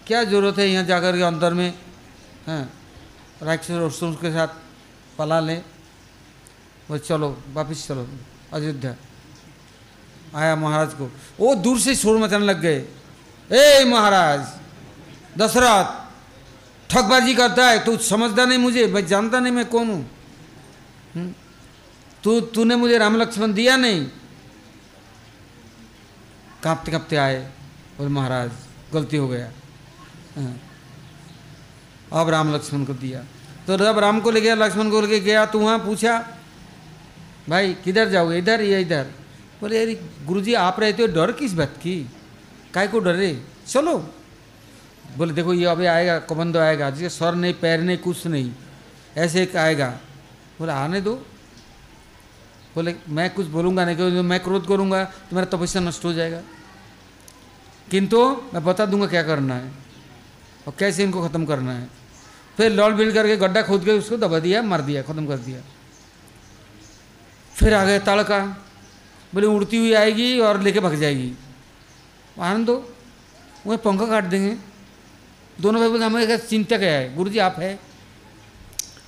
क्या ज़रूरत है यहाँ जाकर के अंदर में? हैं राक्षस और के साथ पला लें। बोले चलो, वापिस चलो, अयोध्या। आया महाराज को। वो दूर से शोर मचाने लग गए। ए, महाराज, दशरथ, ठगबाजी करता है। तू समझता नहीं मुझे, मैं जानता नहीं मैं कौन हूँ। हम्म? तू, तूने मुझे राम लक्ष्मण दिया नहीं। कांपते कांपते आए बोले महाराज, गलती हो गया। हाँ। अब राम लक्ष्मण को दिया। तो जब राम को ले गया, लक्ष्मण को लेके गया तो वहाँ पूछा, भाई, किधर जाओगे? इधर, या इधर। बोले, अरे गुरु जी आप रहते हो, डर किस बात की? काय को डरे? चलो। बोले, देखो, ये अभी आएगा कबंदो आएगा। जिसके सर नहीं, पैर नहीं, कुछ नहीं, ऐसे एक आएगा। बोले, आने दो। बोले, मैं कुछ बोलूँगा नहीं, क्योंकि मैं क्रोध करूँगा तो मेरा तपस्या नष्ट हो जाएगा। किंतु मैं बता दूँगा क्या करना है और कैसे इनको ख़त्म करना है। फिर लॉल बिल करके गड्ढा खोद के उसको दबा दिया, मार दिया, ख़त्म कर दिया। फिर आ गए तड़का। बोले, उड़ती हुई आएगी और लेके भग जाएगी। आनंद दो, वह पंखा काट देंगे। दोनों भाई बोले हमें चिंता क्या है गुरु जी आप है।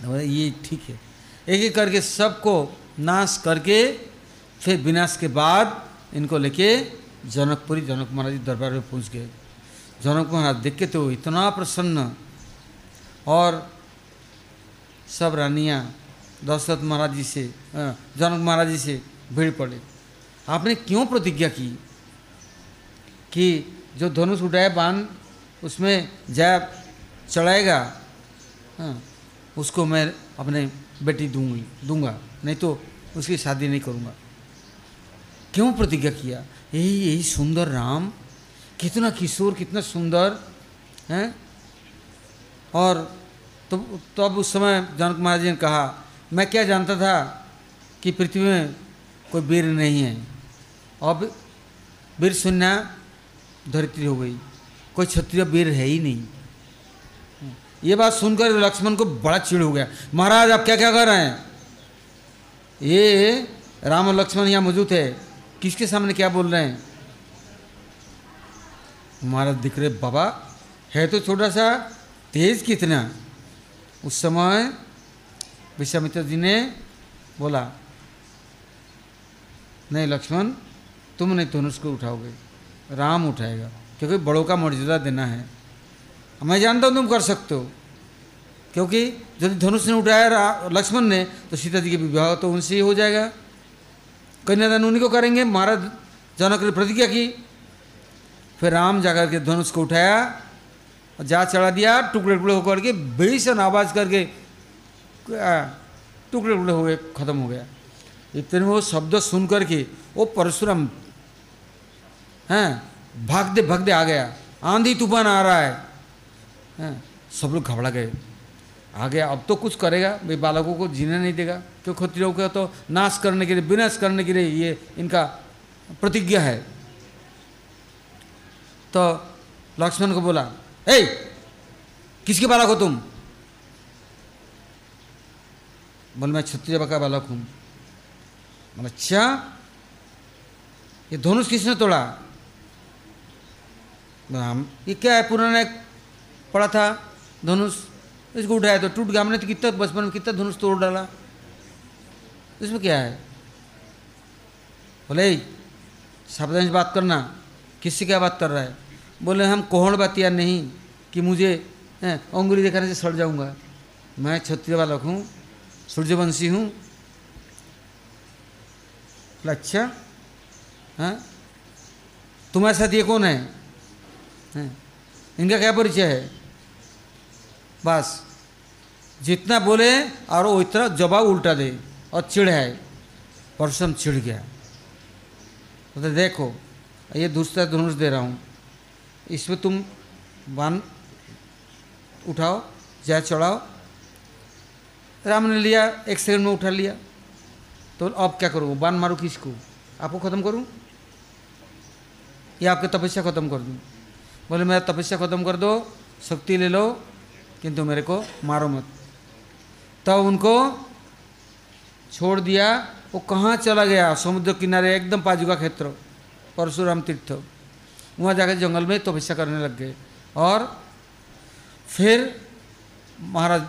बोले, ये ठीक है। एक एक करके सबको नाश करके, फिर विनाश के बाद इनको लेके जनकपुरी, जनक महाराज जी दरबार में पहुँच गए। जनक महाराज देख के तो इतना प्रसन्न और सब रानियाँ, दशरथ महाराज जी से जनक महाराज जी से भीड़ पड़े। आपने क्यों प्रतिज्ञा की कि जो धनुष उठाए बाँध उसमें जय चढ़ाएगा? उसको मैं अपने बेटी दूँगी, दूँगा। नहीं तो उसकी शादी नहीं करूँगा। क्यों प्रतिज्ञा किया? यही यही सुंदर राम, कितना किशोर, कितना सुंदर, हैं? और तो तो उस समय जनक महाराज जी ने कहा, मैं क्या जानता था कि पृथ्वी में कोई वीर नहीं है? अब वीर सुनना धरती हो गई। कोई क्षत्रिय वीर है ही नहीं। ये बात सुनकर लक्ष्मण को बड़ा चिड़ हो गया। महाराज, आप क्या क्या कर रहे हैं? ये राम और लक्ष्मण यहाँ मौजूद है। किसके सामने क्या बोल रहे हैं? महाराज दिख रहे, बाबा, है तो छोटा सा, तेज कितना? उस समय विश्वामित्र जी ने बोला, नहीं लक्ष्मण, तुम नहीं धनुष को उठाओगे, राम उठाएगा, क्योंकि बड़ों का मर्यादा देना है। मैं जानता हूँ तुम कर सकते हो क्योंकि यदि धनुष ने उठाया लक्ष्मण ने तो सीता जी के विवाह तो उनसे ही हो जाएगा। कन्यादान उन्हीं को करेंगे। महाराज जनक ने प्रतिज्ञा की। फिर राम जाकर के धनुष को उठाया और जा चढ़ा दिया, टुकड़े टुकड़े होकर के भीषण आवाज़ करके टुकड़े टुकड़े हो गए, खत्म हो गया। इतने वो शब्द सुन करके, वो परशुराम, हैं भागते भागते आ गया। आंधी तूफ़ान आ रहा है। हैं, सब लोग घबरा गए। आ गया, अब तो कुछ करेगा, भाई बालकों को जीने नहीं देगा, क्यों क्षत्रियों का तो नाश करने के लिए, विनाश करने के लिए ये इनका प्रतिज्ञा है। तो लक्ष्मण को बोला, ए, किसके बालक हो तुम? बोल, मैं क्षत्रिय का बालक हूँ। बोला अच्छा ये धनुष किसने तोड़ा? हम, ये क्या है, पुराना पड़ा था धनुष? इसको उठाया तो टूट गया। हमने तो कितना बचपन में कितना धनुष तोड़ डाला। इसमें क्या है? बोले सावधानी से बात करना। किससे क्या बात कर रहा है? बोले हम कोहण बातिया नहीं कि मुझे अंगुली दिखाने से सड़ जाऊँगा। मैं क्षत्रिय बालक हूँ सूर्यवंशी हूँ। अच्छा हाँ? तुम्हारे साथ ये कौन है, है? इनका क्या परिचय है? बस। जितना बोले और वो इतना जवाब उल्टा दे और चिड़ है परसम चिड़ गया। तो देखो, ये दूसरा धनुष दे रहा हूँ। इसमें तुम बान उठाओ जा चढ़ाओ। राम ने लिया, एक सेकंड में उठा लिया। तो अब क्या करूँ? बान मारूँ किसको? आपको ख़त्म करूँ? या आपकी तपस्या ख़त्म कर दूँ? बोले, मेरा तपस्या ख़त्म कर दो, शक्ति ले लो, किंतु मेरे को मारो मत। तब तो उनको छोड़ दिया। वो कहाँ चला गया? समुद्र किनारे, एकदम पाजुका क्षेत्र। परशुराम तीर्थ। वहाँ जाकर जंगल में तपस्या करने लग गए। और फिर महाराज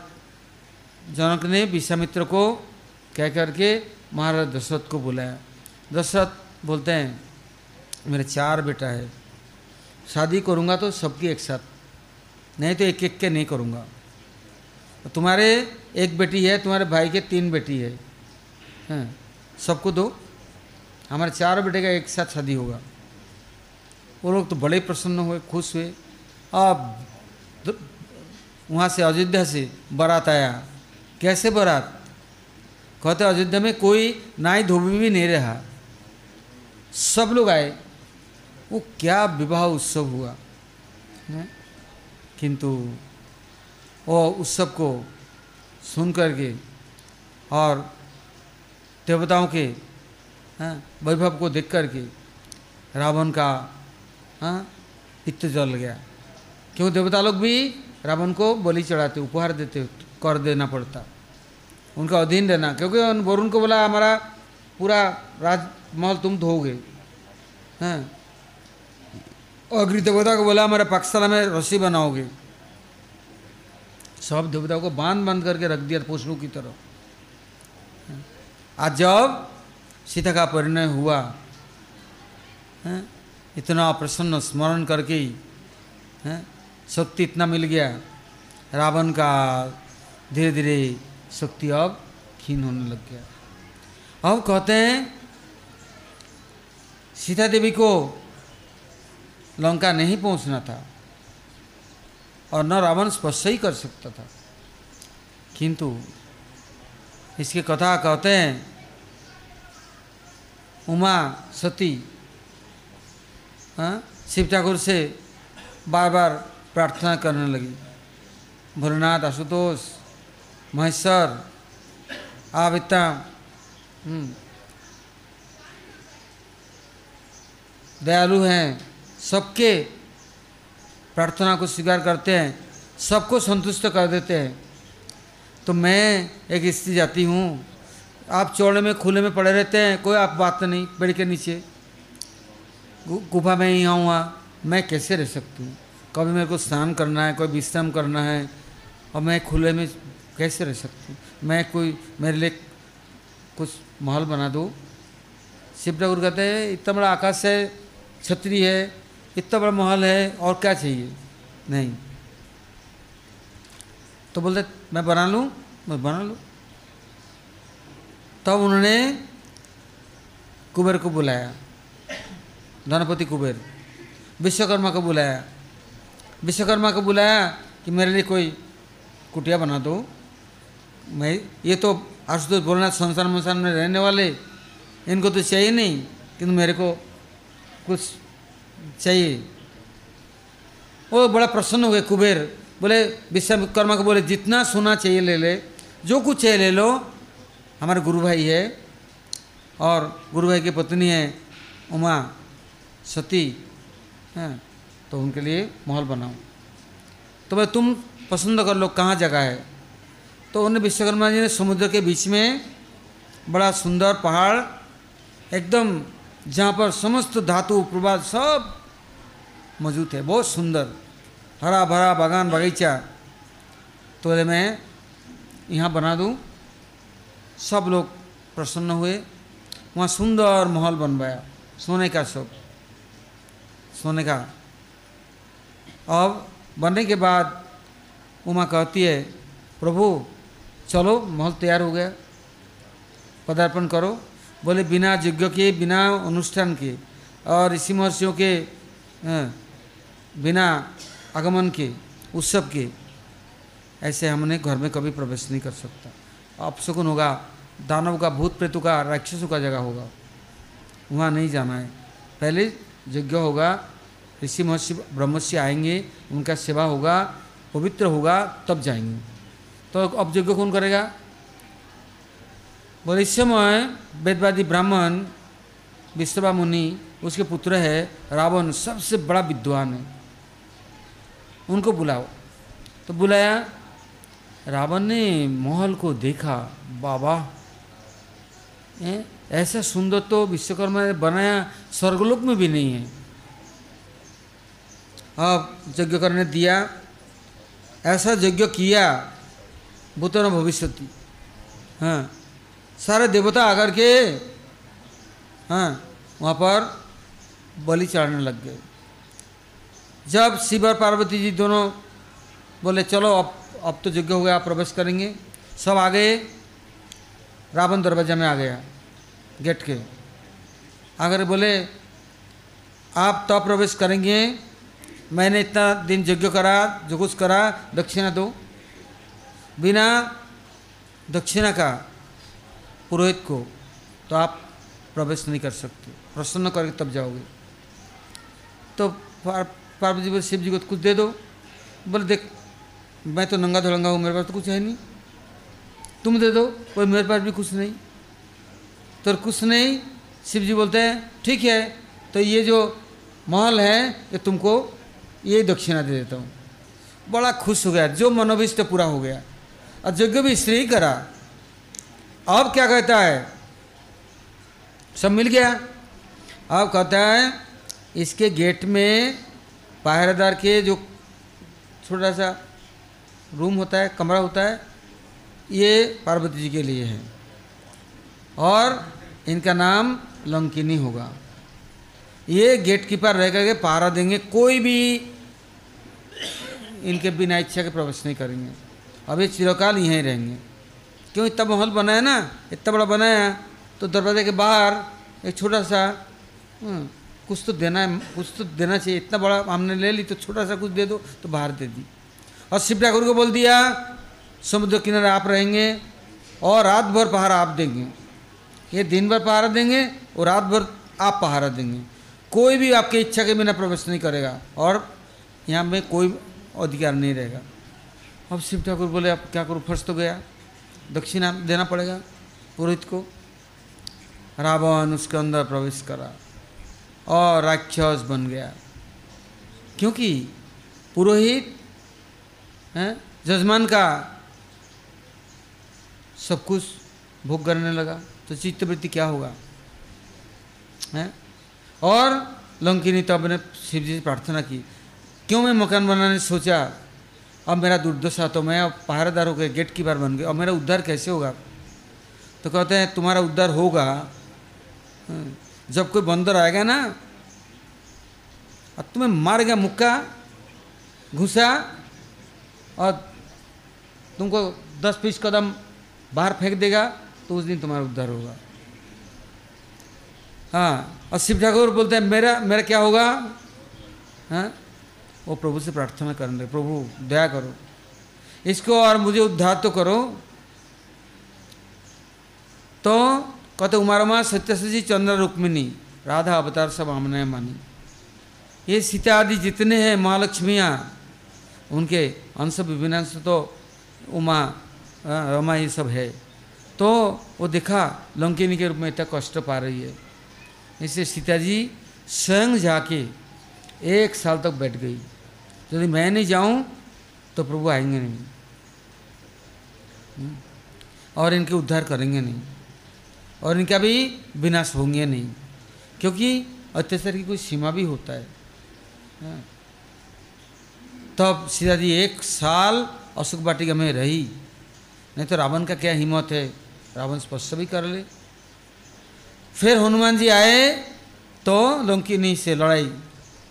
जनक ने विश्वामित्र को कह करके महाराज दशरथ को बुलाया। दशरथ बोलते हैं, मेरे चार बेटा है। शादी करूँगा तो सबकी एक साथ। नहीं तो एक एक के नहीं करूँगा। तो तुम्हारे एक बेटी है, तुम्हारे भाई के तीन बेटी है। हैं, सबको दो। हमारे चार बेटे का एक साथ शादी होगा। वो लोग तो बड़े प्रसन्न हुए, खुश हुए। अब वहाँ से अयोध्या से बारात आया। कैसे बारात? कहते अयोध्या में कोई नाई धोबी भी नहीं रहा। सब लोग आए। वो क्या विवाह उत्सव हुआ किंतु वो उत्सव को सुन करके और देवताओं के वैभव को देख करके रावण का हाँ इत जल गया। क्यों देवता लोग भी रावण को बलि चढ़ाते, उपहार देते, कर देना पड़ता। उनका अधीन रहना, क्योंकि उन वरुण को बोला, हमारा पूरा राजमहल तुम धोगे हैं। अग्नि देवता को बोला, हमारे पाकशाला में रस्सी बनाओगे। सब देवताओं को बाँध बाँध करके रख दिया पोषणों की तरह। आज जब सीता का परिणय हुआ, है, इतना प्रसन्न स्मरण करके है शक्ति इतना मिल गया, रावण का धीरे धीरे शक्ति अब खीन होने लग गया। अब कहते हैं, सीता देवी को लंका नहीं पहुँचना था। और न रावण स्पर्श ही कर सकता था। किंतु इसकी कथा कहते हैं उमा सती हाँ शिव ठाकुर से बार बार प्रार्थना करने लगी। भोलेनाथ आशुतोष महेश्वर इतना हम्म, दयालु हैं सबके प्रार्थना को स्वीकार करते हैं, सबको संतुष्ट कर देते हैं। तो मैं एक स्त्री जाती हूँ, आप चौड़े में, खुले में पड़े रहते हैं, कोई आप बात नहीं पेड़ के नीचे। गुफा में ही आऊँगा मैं कैसे रह सकती हूँ? कभी मेरे को स्नान करना है, कोई विश्राम करना है, और मैं खुले में कैसे रह सकती हूँ? मैं कोई, मेरे लिए कुछ माहौल बना दो। शिव ठाकुर कहते हैं, इतना बड़ा आकाश है, छतरी है इतना बड़ा महल है और क्या चाहिए? नहीं। तो बोलते, मैं बना लूँ? मैं बना लूँ। तब उन्होंने कुबेर को बुलाया। धनपति कुबेर, विश्वकर्मा को बुलाया। विश्वकर्मा को बुलाया कि मेरे लिए कोई कुटिया बना दो। मैं, ये तो आशुतोष बोलना संसार मंसार में रहने वाले, इनको तो चाहिए नहीं, किंतु मेरे को कुछ चाहिए वो बड़ा प्रसन्न हो गए कुबेर बोले विश्वकर्मा को बोले जितना सोना चाहिए ले ले जो कुछ चाहिए ले लो हमारे गुरु भाई है और गुरु भाई की पत्नी है उमा सती हैं तो उनके लिए महल बनाओ तो भाई तुम पसंद कर लो कहाँ जगह है तो उन्हें विश्वकर्मा जी ने समुद्र के बीच में बड़ा सुंदर पहाड़ एकदम जहाँ पर समस्त धातु, प्रभात सब मौजूद है। बहुत सुंदर। हरा भरा बागान बगीचा। तो मैं यहाँ बना दूँ। सब लोग प्रसन्न हुए। वहाँ सुंदर महल बनवाया सोने का सब सोने का। अब बनने के बाद उमा कहती है, प्रभु, चलो, महल तैयार हो गया। पदार्पण करो। बोले, बिना यज्ञ के, बिना अनुष्ठान के, और ऋषि महर्षियों के बिना आगमन के, उत्सव के, ऐसे हमने घर में कभी प्रवेश नहीं कर सकता। अपशकुन होगा, दानव का, भूत प्रेतों का, राक्षसों का जगह होगा। वहाँ नहीं जाना है। पहले यज्ञ होगा, ऋषि महर्षि ब्रह्मस्य आएँगे, उनका सेवा होगा, पवित्र होगा, तब जाएँगे। तो अब यज्ञ कौन करेगा? बोले, इस समय वेदवादी ब्राह्मण विश्वभा मुनि, उसके पुत्र है, रावण सबसे बड़ा विद्वान है। उनको बुलाओ। तो बुलाया, रावण ने महल को देखा, बाबा ऐसा सुंदर तो विश्वकर्मा ने बनाया स्वर्गलोक में भी नहीं है। अब यज्ञ करने दिया, ऐसा यज्ञ किया, भूतन भविष्य हाँ सारे देवता आकर के हाँ वहाँ पर बलि चढ़ाने लग गए। जब शिव और पार्वती जी दोनों बोले, चलो, अब अब तो यज्ञ हो गया प्रवेश करेंगे। सब आ गए रावण दरवाज़ा में आ गया, गेट के। आकर बोले, आप तो प्रवेश करेंगे, मैंने इतना दिन यज्ञ करा, जो कुछ करा, दक्षिणा दो। बिना दक्षिणा का पुरोहित को तो आप प्रवेश नहीं कर सकते। प्रसन्न करके तब जाओगे। तो पार्वती जी बोले, शिव जी को कुछ दे दो। बोले, देख, मैं तो नंगा धोलंगा हूँ, मेरे पास तो कुछ है नहीं। तुम दे दो, कोई मेरे पास भी कुछ नहीं। तो कुछ नहीं, शिव जी बोलते हैं, ठीक है तो ये जो महल है, ये तुमको ये दक्षिणा दे देता हूँ। बड़ा खुश हो गया, जो मनोभिष्ट पूरा हो गया। और यज्ञ भी स्त्री करा अब क्या कहता है? सब मिल गया? अब कहता है, इसके गेट में पहरेदार के जो छोटा सा रूम होता है, कमरा होता है, ये पार्वती जी के लिए है। और इनका नाम लंकिनी होगा। ये गेट कीपर रह करके पहरा देंगे, कोई भी इनके बिना इच्छा के प्रवेश नहीं करेंगे। अब ये चिरकाल यहीं रहेंगे। क्यों इतना महल बनाया ना? इतना बड़ा बनाया तो दरवाजे के बाहर एक छोटा सा हम्म, कुछ तो देना है कुछ तो देना चाहिए। इतना बड़ा हमने ले ली तो छोटा सा कुछ दे दो तो बाहर दे दी। और शिव ठाकुर को बोल दिया समुद्र किनारे आप रहेंगे और रात भर पहारा आप देंगे। ये दिन भर पहारा देंगे और रात भर आप पहारा देंगे। कोई भी आपकी इच्छा के बिना प्रवेश नहीं करेगा और यहाँ में कोई अधिकार नहीं रहेगा। अब शिव ठाकुर बोले अब क्या करूँ? फंस तो गया। दक्षिणा देना पड़ेगा पुरोहित को। रावण उसके अंदर प्रवेश करा और राक्षस बन गया। क्योंकि पुरोहित जजमान का सब कुछ भोग करने लगा तो चित्तवृत्ति क्या होगा? है? और लंकिनी तब ने शिव जी से प्रार्थना की, क्यों मैं मकान बनाने सोचा? अब मेरा दुर्दशा तो मैं अब पहरेदार हो गया गेट की बार बन गया। और मेरा उद्धार कैसे होगा? तो कहते हैं, तुम्हारा उद्धार होगा। जब कोई बंदर आएगा ना और तुम्हें मार गया मुक्का, घुसा, और तुमको दस बीस कदम बाहर फेंक देगा तो उस दिन तुम्हारा उद्धार होगा। हाँ। और शिव ठाकुर बोलते हैं, मेरा मेरा क्या होगा? हाँ। वो प्रभु से प्रार्थना करने लगे प्रभु, दया करो। इसको और मुझे उद्धार तो करो। तो कहते उमारमा सत्यसजी चंद्र रुक्मिणी, राधा अवतार सब हमने मानी। ये सीता आदि जितने हैं महालक्ष्मियाँ उनके अंश विभिनांश तो उमा रमा ये सब है। तो वो देखा, लंकिनी के रूप में इतना कष्ट पा रही है। इसलिए सीता जी स्वयं जाके एक साल तक बैठ गई। यदि मैं नहीं जाऊँ तो प्रभु आएँगे नहीं। हम्म। और इनके उद्धार करेंगे नहीं। और इनका भी विनाश होंगे नहीं। क्योंकि अत्याचार की कोई सीमा भी होता है। हाँ। तब सीता जी एक साल अशोक वाटिका में रही। नहीं तो रावण का क्या हिम्मत है? रावण स्पर्श भी कर ले। फिर हनुमान जी आए तो लंकिनी से लड़ाई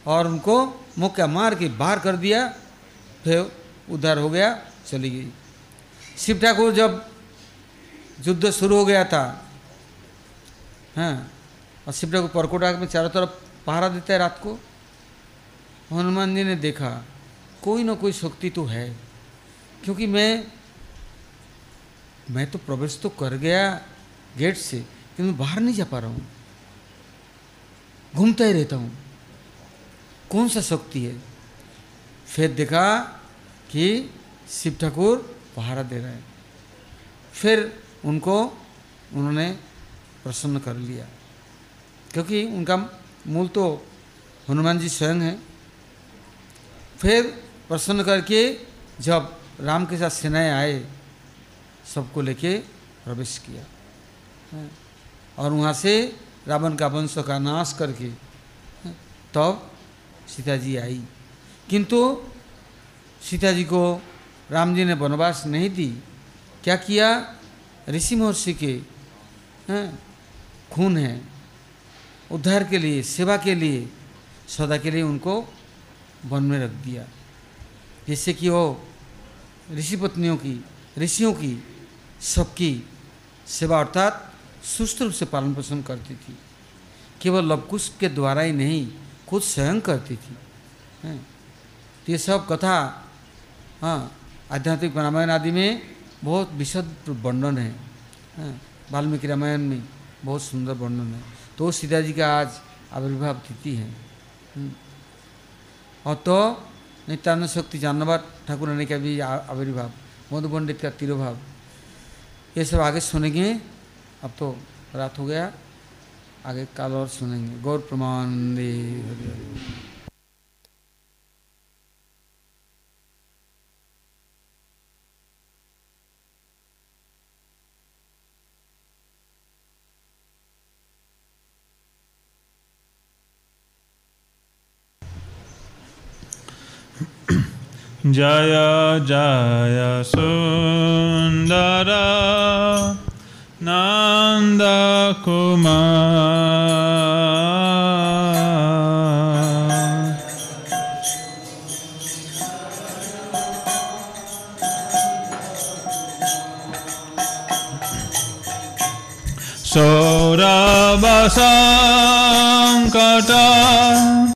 और उनको मुक्का मार के बाहर कर दिया, फिर उद्धार हो गया, चली गई। शिव ठाकुर जब युद्ध शुरू हो गया था हाँ और शिव ठाकुर परकोटाग में चारों तरफ़ पहरा देता है रात को, हनुमान जी ने देखा, कोई ना कोई शक्ति तो है, क्योंकि मैं मैं तो प्रवेश तो कर गया गेट से मैं बाहर नहीं जा पा रहा हूँ। घूमता ही रहता हूँ। कौन सा शक्ति है? फिर देखा कि शिव ठाकुर पहाड़ा दे रहे हैं। फिर उनको, उन्होंने प्रसन्न कर लिया। क्योंकि उनका मूल तो हनुमान जी स्वयं है। फिर प्रसन्न करके जब राम के साथ सेनाएँ आए, सबको लेके प्रवेश किया। और वहाँ से रावण का वंश का नाश करके, तब सीता जी आई। किंतु सीता जी को राम जी ने वनवास नहीं दी। क्या किया? ऋषि महर्षि के खून है। उद्धार के लिए, सेवा के लिए, सदा के लिए उनको वन में रख दिया। जिससे कि वो ऋषि पत्नियों की, ऋषियों की सबकी सेवा अर्थात सुस्त रूप से पालन पोषण करती थी। केवल लवकुश के द्वारा ही नहीं खुद स्वयं करती थी। तो ये सब कथा हाँ आध्यात्मिक रामायण आदि में बहुत विशद वर्णन है। वाल्मीकि रामायण में बहुत सुंदर वर्णन है। तो सीता जी का आज आविर्भाव तिथि है। और तो नित्यानंद शक्ति जानवर ठाकुर रानी का भी आविर्भाव मधु पंडित का तिरुभाव, ये सब आगे सुनेंगे। अब तो रात हो गया। आगे काल और सुनेंगे। गौर प्रमाण जय जय सुन्दर Nanda Kumar. Sorabhasankata.